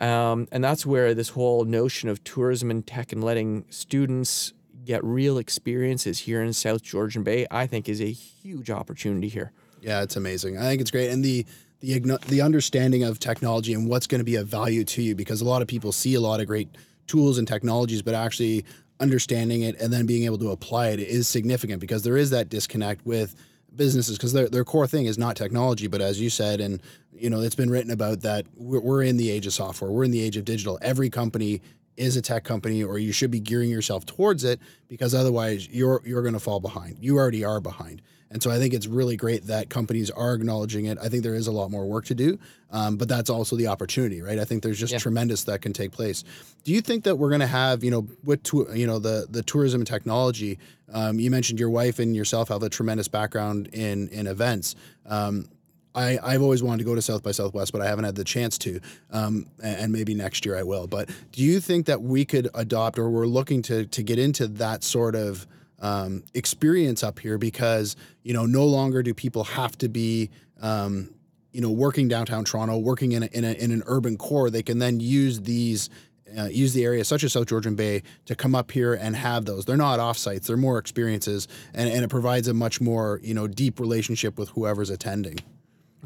Um, and that's where this whole notion of tourism and tech and letting students get real experiences here in South Georgian Bay, I think is a huge opportunity here. Yeah, it's amazing. I think it's great, and the the the understanding of technology and what's going to be of value to you, because a lot of people see a lot of great tools and technologies, but actually understanding it and then being able to apply it is significant because there is that disconnect with businesses because their, their core thing is not technology but as you said and you know it's been written about that we're, we're in the age of software we're in the age of digital. Every company is a tech company or you should be gearing yourself towards it because otherwise you're you're going to fall behind. You already are behind and so I think it's really great that companies are acknowledging it. I think there is a lot more work to do, um, but that's also the opportunity, right? I think there's just Yeah. tremendous that can take place. Do you think that we're going to have, you know, with you know the the tourism and technology? Um, you mentioned your wife and yourself have a tremendous background in in events. Um, I, I've always wanted to go to South by Southwest, but I haven't had the chance to. Um, and maybe next year I will. But do you think that we could adopt, or we're looking to to get into that sort of um, experience up here? Because you know, no longer do people have to be, um, you know, working downtown Toronto, working in a, in, a, in an urban core. They can then use these. Uh, use the area such as South Georgian Bay to come up here and have those. They're not offsites; they're more experiences, and, and it provides a much more you know deep relationship with whoever's attending.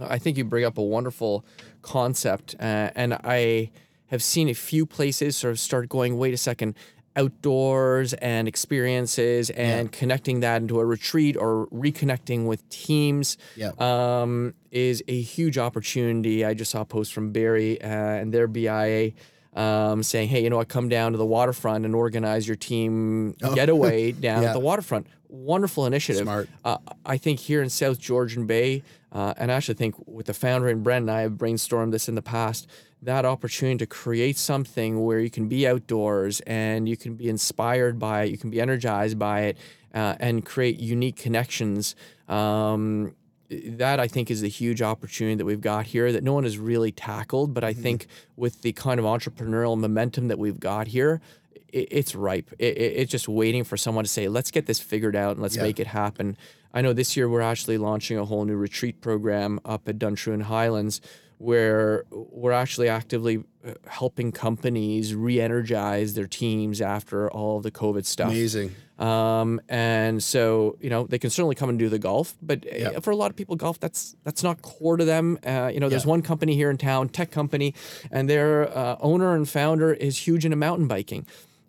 I think you bring up a wonderful concept, uh, and I have seen a few places sort of start going. Wait a second, outdoors and experiences, and connecting that into a retreat or reconnecting with teams. Yeah. um, is a huge opportunity. I just saw a post from Barrie uh, and their BIA. Um, saying, hey, you know what, come down to the waterfront and organize your team getaway down Oh. Yeah. at the waterfront. Wonderful initiative. Smart. Uh, I think here in South Georgian Bay, uh, and I actually think with the founder and Brent and I have brainstormed this in the past, that opportunity to create something where you can be outdoors and you can be inspired by it, you can be energized by it, uh, and create unique connections. Um, that I think is the huge opportunity that we've got here that no one has really tackled. But I think with the kind of entrepreneurial momentum that we've got here, it, it's ripe. It, it, it's just waiting for someone to say, let's get this figured out and let's Yeah. make it happen. I know this year we're actually launching a whole new retreat program up at Duntroon Highlands where we're actually actively uh, helping companies re-energize their teams after all the COVID stuff. Amazing. Um, and so you know they can certainly come and do the golf, but uh, Yeah. for a lot of people, golf that's that's not core to them. Uh, you know, there's Yeah. one company here in town, tech company, and their uh, owner and founder is huge into mountain biking.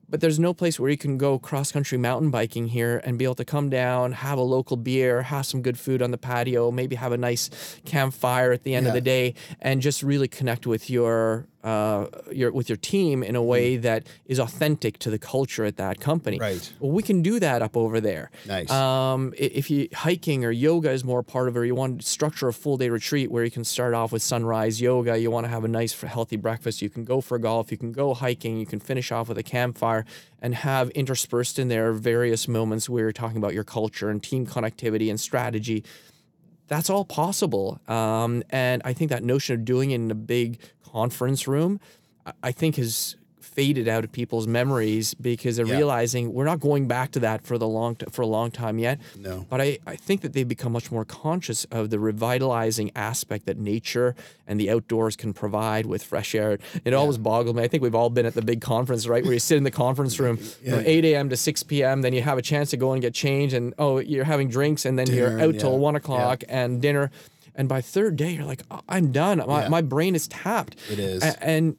But there's no place where you can go cross country mountain biking here and be able to come down, have a local beer, have some good food on the patio, maybe have a nice campfire at the end of the day, and just really connect with your uh, your with your team in a way that is authentic to the culture at that company. Mm. Right. Well, we can do that up over there. Nice. Um, if you hiking or yoga is more part of it, or you want to structure a full day retreat where you can start off with sunrise yoga, you want to have a nice healthy breakfast, you can go for golf, you can go hiking, you can finish off with a campfire, and have interspersed in there various moments where you're talking about your culture and team connectivity and strategy that's all possible. Um, and I think that notion of doing it in a big conference room, I- think has faded out of people's memories because they're Yeah. realizing we're not going back to that for the long t- for a long time yet. No. But I, I think that they've become much more conscious of the revitalizing aspect that nature and the outdoors can provide with fresh air. It always boggled me. I think we've all been at the big conference, right? Where you sit in the conference room from 8 a.m. to 6 p.m. Then you have a chance to go and get changed, and oh, you're having drinks, and then you're out yeah. till one o'clock and dinner. And by third day, you're like, "Oh, I'm done. My, Yeah. my brain is tapped. It is. A- and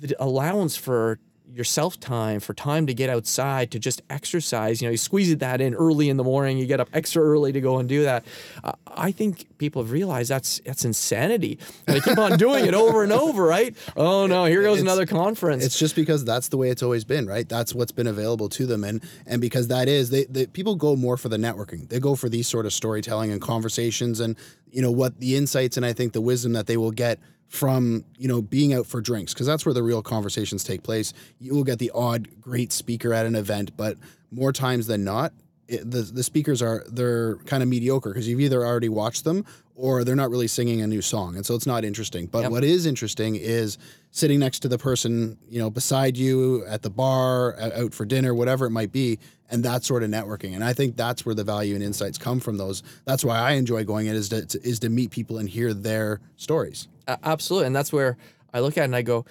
the allowance for yourself time for time to get outside to just exercise. You know, you squeeze that in early in the morning. You get up extra early to go and do that. Uh, I think people have realized that's that's insanity, and they keep on doing it over and over. Right? Oh no, here goes It's- another conference. It's just because that's the way it's always been, right? That's what's been available to them, and and because that is, they, they people go more for the networking. They go for these sort of storytelling and conversations, and you know what the insights and I think the wisdom that they will get from you know being out for drinks because that's where the real conversations take place. You will get the odd great speaker at an event, but more times than not, it, the the speakers are they're kind of mediocre because you've either already watched them or they're not really singing a new song, and so it's not interesting. But Yep. what is interesting is sitting next to the person you know beside you at the bar, out for dinner, whatever it might be, and that sort of networking. And I think that's where the value and insights come from. Those that's why I enjoy going in is to is to meet people and hear their stories. Absolutely, and that's where I look at it and I go,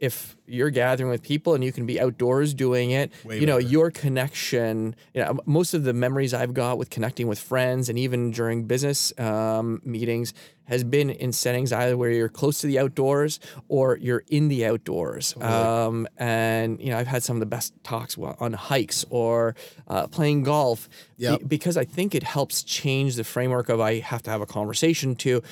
if you're gathering with people and you can be outdoors doing it, Way you know, better. your connection, you know, most of the memories I've got with connecting with friends and even during business um, meetings has been in settings either where you're close to the outdoors or you're in the outdoors. Um, and, you know, I've had some of the best talks on hikes or uh, playing golf be- because I think it helps change the framework of I have to have a conversation to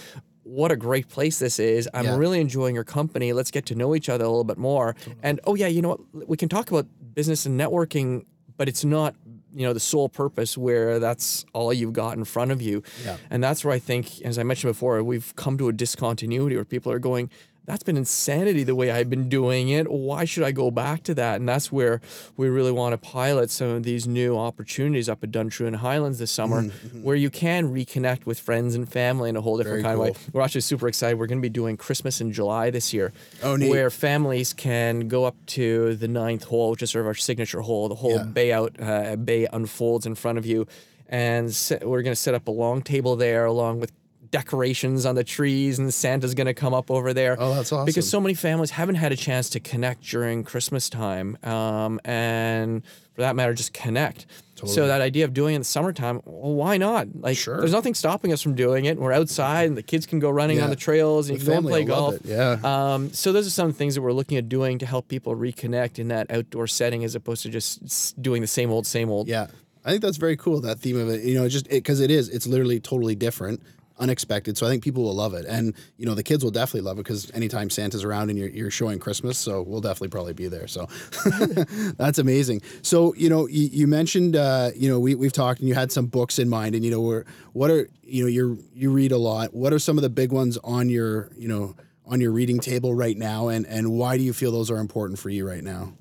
what a great place this is. I'm Yeah. really enjoying your company. Let's get to know each other a little bit more. And oh yeah, you know what? We can talk about business and networking, but it's not you know the sole purpose where that's all you've got in front of you. Yeah. And that's where I think, as I mentioned before, we've come to a discontinuity where people are going. That's been insanity the way I've been doing it. Why should I go back to that? And that's where we really want to pilot some of these new opportunities up at Duntroon Highlands this summer, where you can reconnect with friends and family in a whole different Mm-hmm. Very kind of way. We're actually super excited. We're going to be doing Christmas in July this year, Oh, neat. where families can go up to the ninth hole, which is sort of our signature hole. The whole Yeah. bay out, uh, bay unfolds in front of you, and we're going to set up a long table there, along with decorations on the trees, and Santa's going to come up over there. Oh, that's awesome. Because so many families haven't had a chance to connect during Christmas time, um, and for that matter, just connect. So that idea of doing it in the summertime, well, why not? Like, Sure. there's nothing stopping us from doing it. We're outside, and the kids can go running Yeah. on the trails, and The you can play golf. it, yeah. Um, so those are some things that we're looking at doing to help people reconnect in that outdoor setting, as opposed to just doing the same old, same old. Yeah, I think that's very cool. That theme of it, you know, it just because it is, it's literally totally different, unexpected. So I think people will love it, and you know, the kids will definitely love it because anytime Santa's around and you're, you're showing Christmas, so we'll definitely probably be there. So that's amazing. So you know, you, you mentioned, uh, you know, we we've talked and you had some books in mind, and you know, we're what are you know, you you read a lot. What are some of the big ones on your you know on your reading table right now, and and why do you feel those are important for you right now?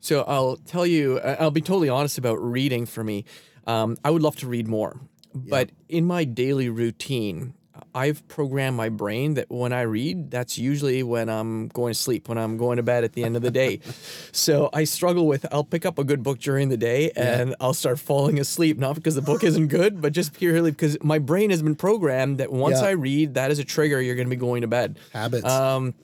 So I'll tell you, I'll be totally honest about reading for me. Um, I would love to read more, but in my daily routine, I've programmed my brain that when I read, that's usually when I'm going to sleep, when I'm going to bed at the end of the day. so I struggle with, I'll pick up a good book during the day and I'll start falling asleep, not because the book isn't good, but just purely because my brain has been programmed that once Yeah. I read, that is a trigger, you're going to be going to bed Habits. um,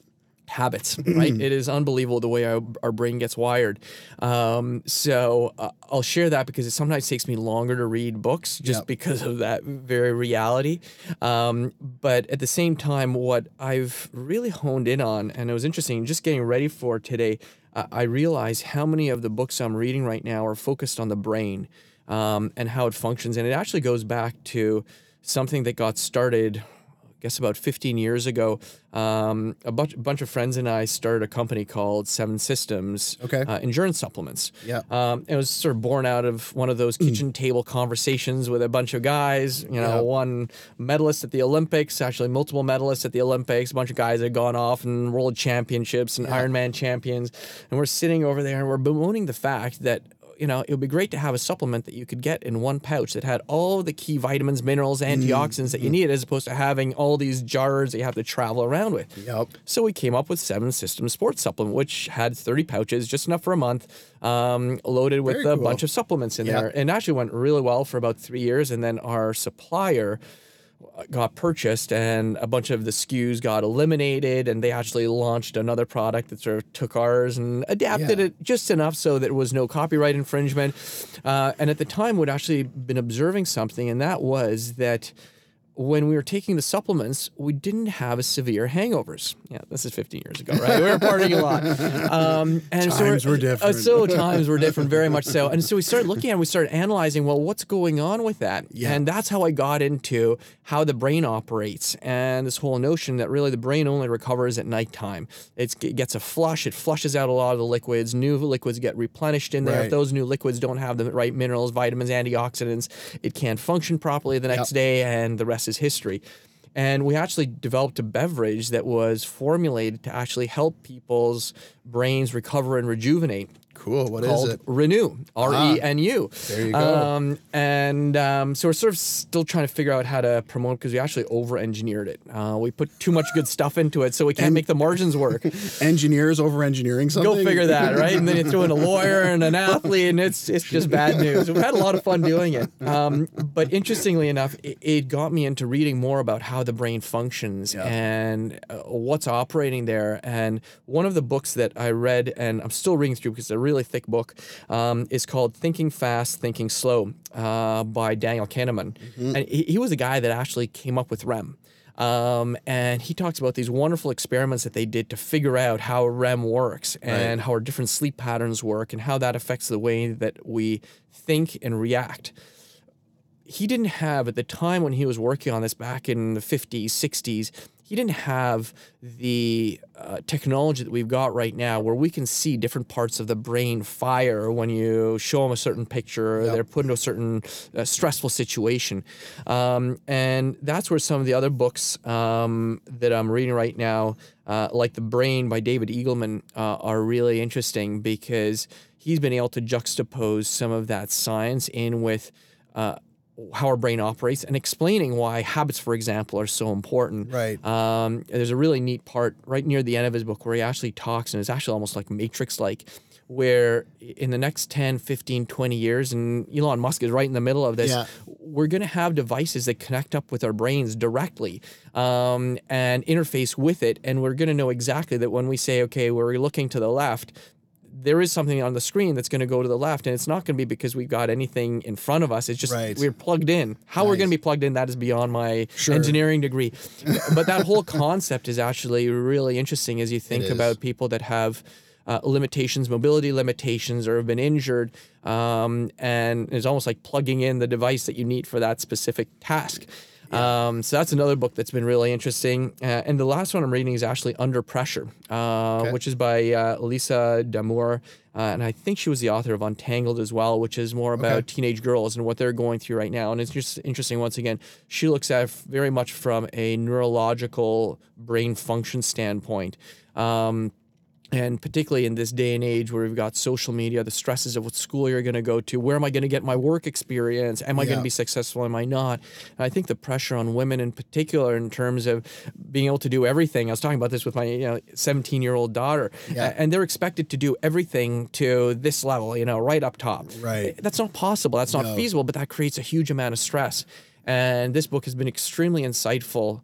habits, right? it is unbelievable the way our, our brain gets wired. Um, so uh, I'll share that because it sometimes takes me longer to read books just Yep. because of that very reality. Um, but at the same time, what I've really honed in on, and it was interesting, just getting ready for today, uh, I realized how many of the books I'm reading right now are focused on the brain um, and how it functions. And it actually goes back to something that got started guess about 15 years ago, um, a bunch, bunch of friends and I started a company called Seven Systems Okay. uh, Endurance Supplements. Yeah. Um, it was sort of born out of one of those kitchen table conversations with a bunch of guys, you know, Yeah. one medalist at the Olympics, actually multiple medalists at the Olympics, a bunch of guys that had gone off and world championships and Ironman champions. And we're sitting over there and we're bemoaning the fact that you know, it would be great to have a supplement that you could get in one pouch that had all the key vitamins, minerals, antioxidants that you need, as opposed to having all these jars that you have to travel around with. Yep. So we came up with Seven System Sports Supplement, which had 30 pouches, just enough for a month, um, loaded with Very a cool. bunch of supplements in Yeah. there. And actually went really well for about three years. And then our supplier got purchased and a bunch of the SKUs got eliminated and they actually launched another product that sort of took ours and adapted Yeah. it just enough so that there was no copyright infringement. Uh, and at the time, we'd actually been observing something, and that was that when we were taking the supplements, we didn't have as severe hangovers. Yeah, this is 15 years ago, right? we were partying a lot. Um, and times so were uh, different. so times were different, very much so. And so we started looking at it, we started analyzing, well, what's going on with that? Yeah. And that's how I got into how the brain operates and this whole notion that really the brain only recovers at nighttime. It's, it gets a flush, it flushes out a lot of the liquids, new liquids get replenished in there. Right. If those new liquids don't have the right minerals, vitamins, antioxidants, it can't function properly the next day, and the rest is history. And we actually developed a beverage that was formulated to actually help people's brains recover and rejuvenate Cool. What is it? Renew, R E N U. There you go. Um, and um, so we're sort of still trying to figure out how to promote because we actually over engineered it. Uh, we put too much good stuff into it, so we can't make the margins work. Engineers over engineering something. Go figure that, right? And then you throw in a lawyer and an athlete, and it's it's just bad news. We've had a lot of fun doing it. Um, but interestingly enough, it, it got me into reading more about how the brain functions Yeah. and uh, what's operating there. And one of the books that I read, and I'm still reading through because it's a really thick book, um, is called Thinking Fast, Thinking Slow uh, by Daniel Kahneman. And he, he was a guy that actually came up with REM. Um, and he talks about these wonderful experiments that they did to figure out how REM works and how our different sleep patterns work and how that affects the way that we think and react. He didn't have, at the time when he was working on this back in the 50s, 60s, he didn't have the uh, technology that we've got right now where we can see different parts of the brain fire when you show them a certain picture or they're put into a certain uh, stressful situation. Um, and that's where some of the other books um, that I'm reading right now, uh, like The Brain by David Eagleman, uh, are really interesting because he's been able to juxtapose some of that science in with. How our brain operates and explaining why habits, for example, are so important. Right. Um, there's a really neat part right near the end of his book where he actually talks, and it's actually almost like Matrix like, where in the next 10, 15, 20 years, and Elon Musk is right in the middle of this, Yeah. we're going to have devices that connect up with our brains directly um, and interface with it. And we're going to know exactly that when we say, okay, we're looking to the left, there is something on the screen that's going to go to the left, and it's not going to be because we've got anything in front of us. It's just Right. we're plugged in. How we're going to be plugged in, that is beyond my Sure. engineering degree. but that whole concept is actually really interesting as you think about people that have uh, limitations, mobility limitations, or have been injured. Um, and it's almost like plugging in the device that you need for that specific task. Um, so that's another book that's been really interesting. Uh, and the last one I'm reading is actually Under Pressure, uh, which is by uh, Lisa Damour. Uh, and I think she was the author of Untangled as well, which is more about teenage girls and what they're going through right now. And it's just interesting, once again, she looks at it very much from a neurological brain function standpoint. Um, and particularly in this day and age where we've got social media, the stresses of what school you're going to go to, where am I going to get my work experience? Am I going to be successful? Am I not? And I think the pressure on women in particular, in terms of being able to do everything. I was talking about this with my you know 17 year old daughter, Yeah. and they're expected to do everything to this level, you know, right up top. Right. Eh, that's not possible. That's not No. feasible. But that creates a huge amount of stress. And this book has been extremely insightful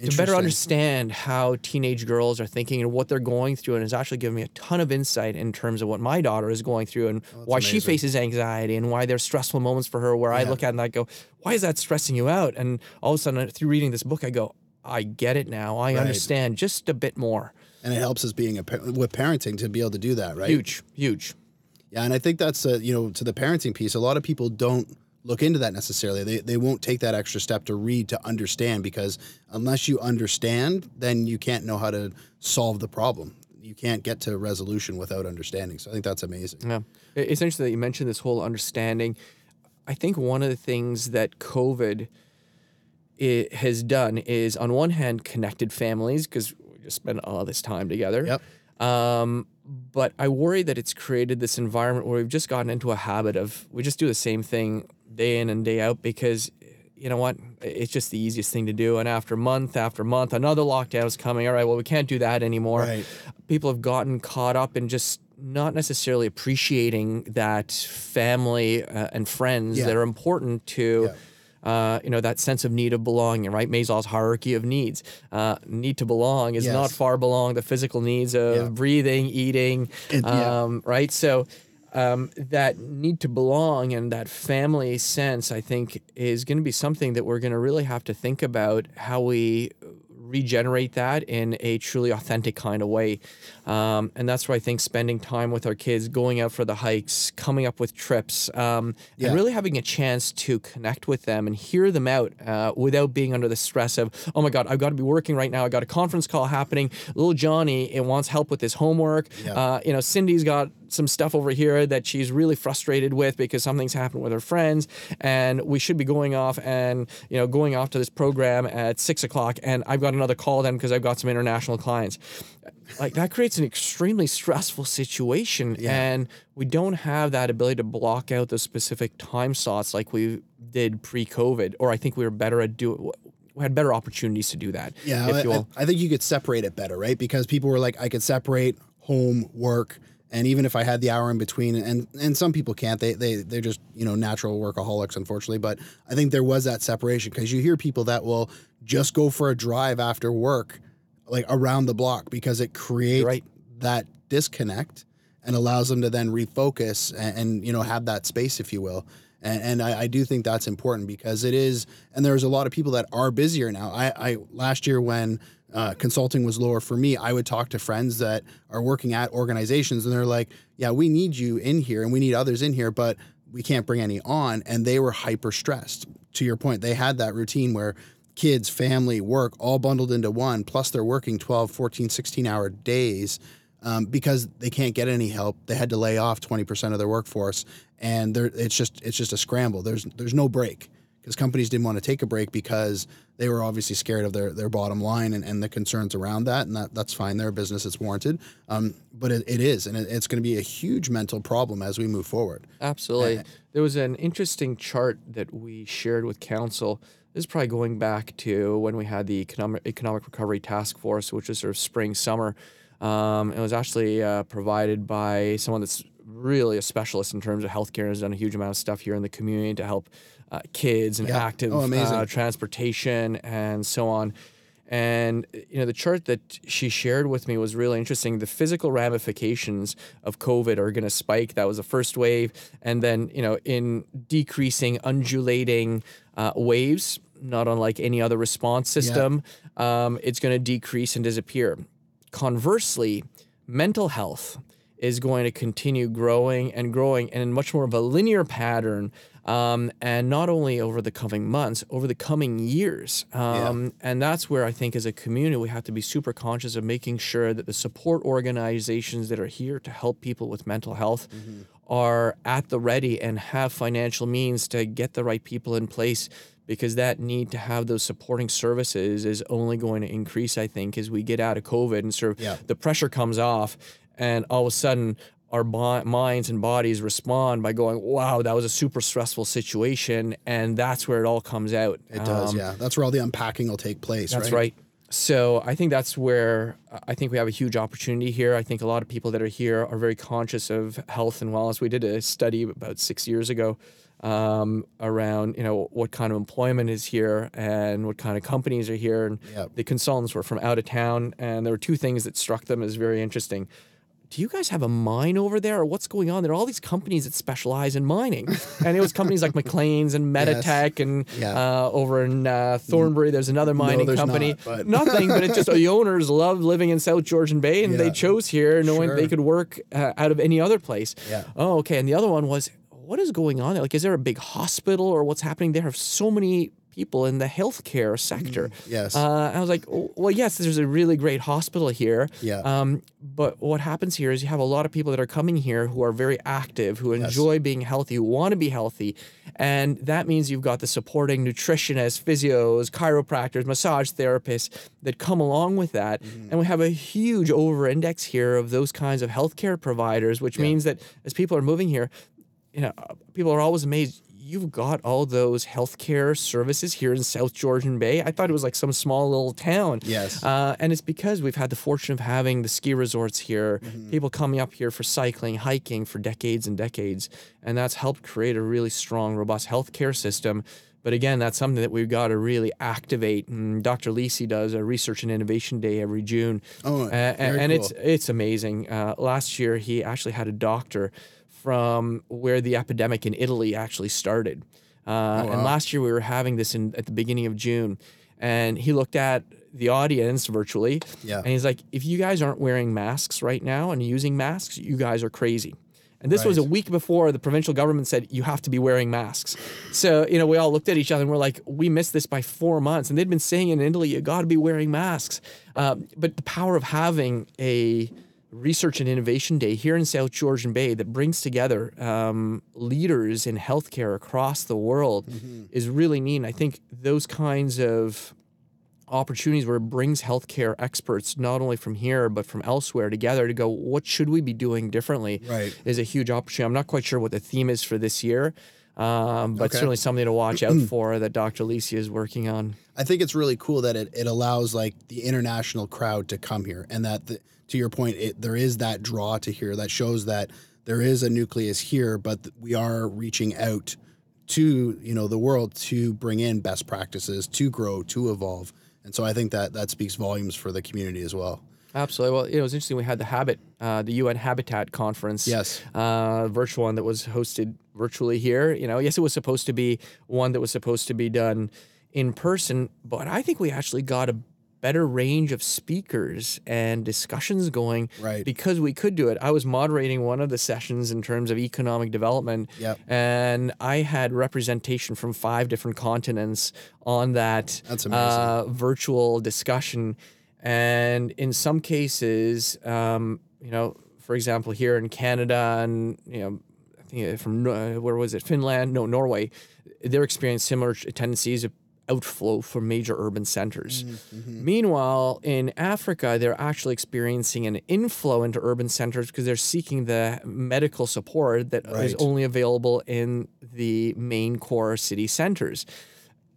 to better understand how teenage girls are thinking and what they're going through and it's actually given me a ton of insight in terms of what my daughter is going through and why she faces anxiety and why there's stressful moments for her where I look at and I go, why is that stressing you out? And all of a sudden through reading this book, I go, I get it now. I understand just a bit more. and it helps us being a with parenting to be able to do that, right? Huge, huge. Yeah, and I think that's uh, you know to the parenting piece. A lot of people don't look into that necessarily. They they won't take that extra step to read to understand because unless you understand, then you can't know how to solve the problem. You can't get to resolution without understanding. So I think that's amazing. Yeah. It- It's interesting that you mentioned this whole understanding. I think one of the things that COVID i has done is, on one hand, connected families because we just spend all this time together. Yep. Um, but I worry that it's created this environment where we've just gotten into a habit of we just do the same thing day in and day out because you know what? It's just the easiest thing to do. And after month after month, another lockdown is coming. All right, well, we can't do that anymore. Right. People have gotten caught up in just not necessarily appreciating that family uh, and friends Yeah. that are important to. Uh, you know that sense of need of belonging, right? Maslow's hierarchy of needs. Uh, need to belong is not far belong the physical needs of Yeah. breathing, eating, It- yeah. um, right? So um, that need to belong and that family sense, I think, is going to be something that we're going to really have to think about how we regenerate that in a truly authentic kind of way. Um, and that's where I think spending time with our kids, going out for the hikes, coming up with trips, um, Yeah. and really having a chance to connect with them and hear them out uh, without being under the stress of, oh my God, I've got to be working right now. I got a conference call happening. Little Johnny it wants help with his homework. Yeah. Uh, you know, Cindy's got some stuff over here that she's really frustrated with because something's happened with her friends, and we should be going off and you know going off to this program at six o'clock, and I've got another call then because I've got some international clients. Like that creates an extremely stressful situation, and we don't have that ability to block out the specific time slots like we did pre-COVID, or I think we were better at do. We had better opportunities to do that. Yeah, if I, you will. I, I think you could separate it better, right? Because people were like, I could separate home, work, and even if I had the hour in between, and and some people can't. They they they're just you know natural workaholics, unfortunately. But I think there was that separation because you hear people that will just go for a drive after work, like around the block, because it creates right. that disconnect and allows them to then refocus and, and you know have that space, if you will. And, and I, I do think that's important because it is, and there's a lot of people that are busier now. I, I last year when uh, consulting was lower for me, I would talk to friends that are working at organizations, and they're like, "Yeah, we need you in here, and we need others in here, but we can't bring any on." And they were hyper stressed. To your point, they had that routine where kids, family, work all bundled into one, plus they're working 12, 14, 16 hour days um, because they can't get any help. They had to lay off 20% of their workforce and it's just it's just a scramble. There's there's no break because companies didn't want to take a break because they were obviously scared of their, their bottom line and, and the concerns around that. And that, that's fine. They're a business. It's warranted. Um, but it, it is. And it, it's going to be a huge mental problem as we move forward. Absolutely. there was an interesting chart that we shared with council. This is probably going back to when we had the economic economic recovery task force, which was sort of spring summer. Um, it was actually uh, provided by someone that's really a specialist in terms of healthcare. And has done a huge amount of stuff here in the community to help uh, kids and Yeah. active Oh, uh, transportation and so on. And you know, the chart that she shared with me was really interesting. The physical ramifications of COVID are going to spike. That was the first wave, and then you know, in decreasing, undulating uh, waves, not unlike any other response system, um, it's going to decrease and disappear. Conversely, mental health is going to continue growing and growing and in much more of a linear pattern. Um, and not only over the coming months, over the coming years. Um, And that's where I think as a community, we have to be super conscious of making sure that the support organizations that are here to help people with mental health are at the ready and have financial means to get the right people in place because that need to have those supporting services is only going to increase, I think, as we get out of COVID and sort of Yeah. the pressure comes off, and all of a sudden our bo- minds and bodies respond by going, "Wow, that was a super stressful situation," and that's where it all comes out. It does. Um, yeah. That's where all the unpacking will take place. that's right. right. So I think that's where I think we have a huge opportunity here. I think a lot of people that are here are very conscious of health and wellness. We did a study about six years ago um, around you know what kind of employment is here and what kind of companies are here, and Yep. the consultants were from out of town, and there were two things that struck them as very interesting. Do you guys have a mine over there, or what's going on? There are all these companies that specialize in mining, and it was companies like MacLean's and Medatech, and Yeah. uh, over in uh, Thornbury, there's another mining there's company. not, but- Nothing, but it's just the owners love living in South Georgian Bay, and Yeah. they chose here, knowing Sure. they could work uh, out of any other place. Yeah. Oh, okay. And the other one was, what is going on there? Like, is there a big hospital or what's happening? There are so many people in the healthcare sector. Yes. Uh, I was like, oh, well, yes, there's a really great hospital here. Yeah. Um, but what happens here is you have a lot of people that are coming here who are very active, who enjoy being healthy, who want to be healthy. And that means you've got the supporting nutritionists, physios, chiropractors, massage therapists that come along with that. Mm-hmm. And we have a huge over index here of those kinds of healthcare providers, which means that as people are moving here, you know, people are always amazed. You've got all those healthcare services here in South Georgian Bay. I thought it was like some small little town. Yes. Uh, and it's because we've had the fortune of having the ski resorts here, Mm-hmm. people coming up here for cycling, hiking for decades and decades. And that's helped create a really strong, robust healthcare system. But again, that's something that we've got to really activate. And Dr. Lisi does a research and innovation day every June. Oh, Uh, and and it's it's amazing. Uh, last year, he actually had a doctor from where the epidemic in Italy actually started. Uh, Oh, And last year we were having this in at the beginning of June, and he looked at the audience virtually, Yeah. and he's like, "If you guys aren't wearing masks right now and using masks, you guys are crazy." And this was a week before the provincial government said you have to be wearing masks. So, you know, we all looked at each other and we're like, we missed this by four months. And they'd been saying in Italy, you got to be wearing masks. Um, but the power of having a research and innovation day here in South Georgian Bay that brings together um, leaders in healthcare across the world is really neat. And I think those kinds of opportunities where it brings healthcare experts not only from here but from elsewhere together to go what should we be doing differently Right. is a huge opportunity i'm not quite sure what the theme is for this year um, but Okay. certainly something to watch out for that dr Alicia is working on I think it's really cool that it, it allows like the international crowd to come here and that the, to your point it, there is that draw to here that shows that there is a nucleus here but we are reaching out to you know the world to bring in best practices to grow to evolve and so I think that that speaks volumes for the community as well. Absolutely. Well, it was interesting. We had the Habit, uh, the UN Habitat Conference. Yes. Uh, virtual one that was hosted virtually here. You know, yes, it was supposed to be one that was supposed to be done in person, but I think we actually got a better range of speakers and discussions going Right. because we could do it. I was moderating one of the sessions in terms of economic development, Yep. and I had representation from five different continents on that uh, virtual discussion. And in some cases, um, you know, for example, here in Canada and, you know, I think from, uh, where was it, Finland? No, Norway, they're experiencing similar tendencies of outflow from major urban centers. Mm, mm-hmm. Meanwhile, in Africa, they're actually experiencing an inflow into urban centers because they're seeking the medical support that is Right. only available in the main core city centers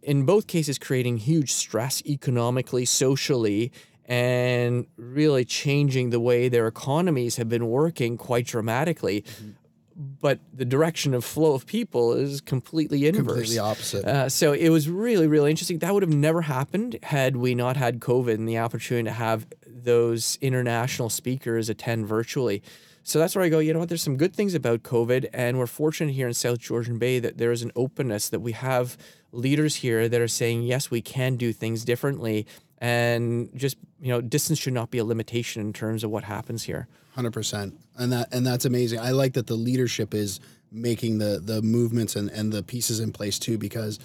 in both cases creating huge stress economically, socially, and really changing the way their economies have been working quite dramatically. Mm-hmm. But the direction of flow of people is completely inverse. Completely opposite. Uh, so it was really, really interesting. That would have never happened had we not had COVID and the opportunity to have those international speakers attend virtually. So that's where I go, you know what, there's some good things about COVID. And we're fortunate here in South Georgian Bay that there is an openness that we have leaders here that are saying, yes, we can do things differently. And just, you know, distance should not be a limitation in terms of what happens here. Hundred percent, and that and that's amazing. I like that the leadership is making the the movements and and the pieces in place too, because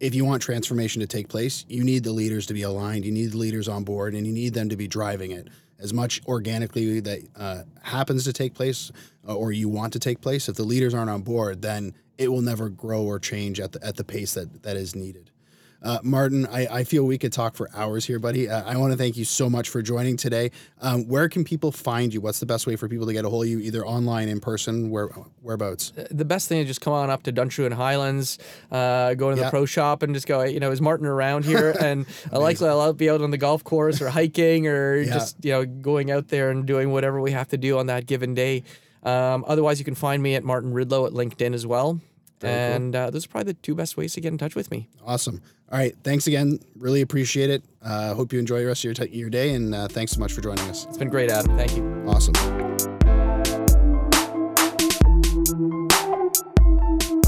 if you want transformation to take place, you need the leaders to be aligned. You need the leaders on board, and you need them to be driving it as much organically that uh, happens to take place, uh, or you want to take place. If the leaders aren't on board, then it will never grow or change at the at the pace that that is needed. Uh, Martin, I, I feel we could talk for hours here, buddy. Uh, I want to thank you so much for joining today. Um, where can people find you? What's the best way for people to get a hold of you, either online, in person, where whereabouts? the best thing is just come on up to Duntroon Highlands, uh, go to the Yeah. pro shop and just go, you know, is Martin around here? and uh, likely I'll be out on the golf course or hiking or Yeah. just, you know, going out there and doing whatever we have to do on that given day. Um, otherwise, you can find me at Martin Ridlow at LinkedIn as well. And uh, those are probably the two best ways to get in touch with me. Awesome. All right. Thanks again. Really appreciate it. Uh, hope you enjoy the rest of your, t- your day, and uh, thanks so much for joining us. It's been great, Adam. Thank you. Awesome.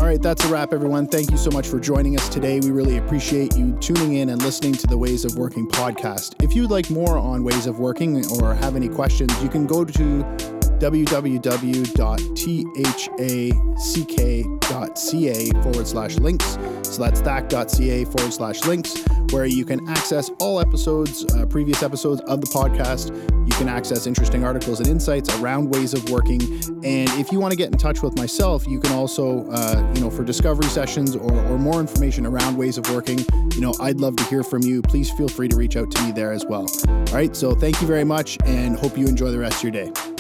All right, that's a wrap, everyone. Thank you so much for joining us today. We really appreciate you tuning in and listening to the Ways of Working podcast. If you'd like more on ways of working or have any questions, you can go to www.thack.ca forward slash links. So that's thack.ca forward slash links, where you can access all episodes, uh, previous episodes of the podcast. You can access interesting articles and insights around ways of working. And if you want to get in touch with myself, you can also, uh, you know, for discovery sessions or, or more information around ways of working, you know, I'd love to hear from you. Please feel free to reach out to me there as well. All right. So thank you very much and hope you enjoy the rest of your day.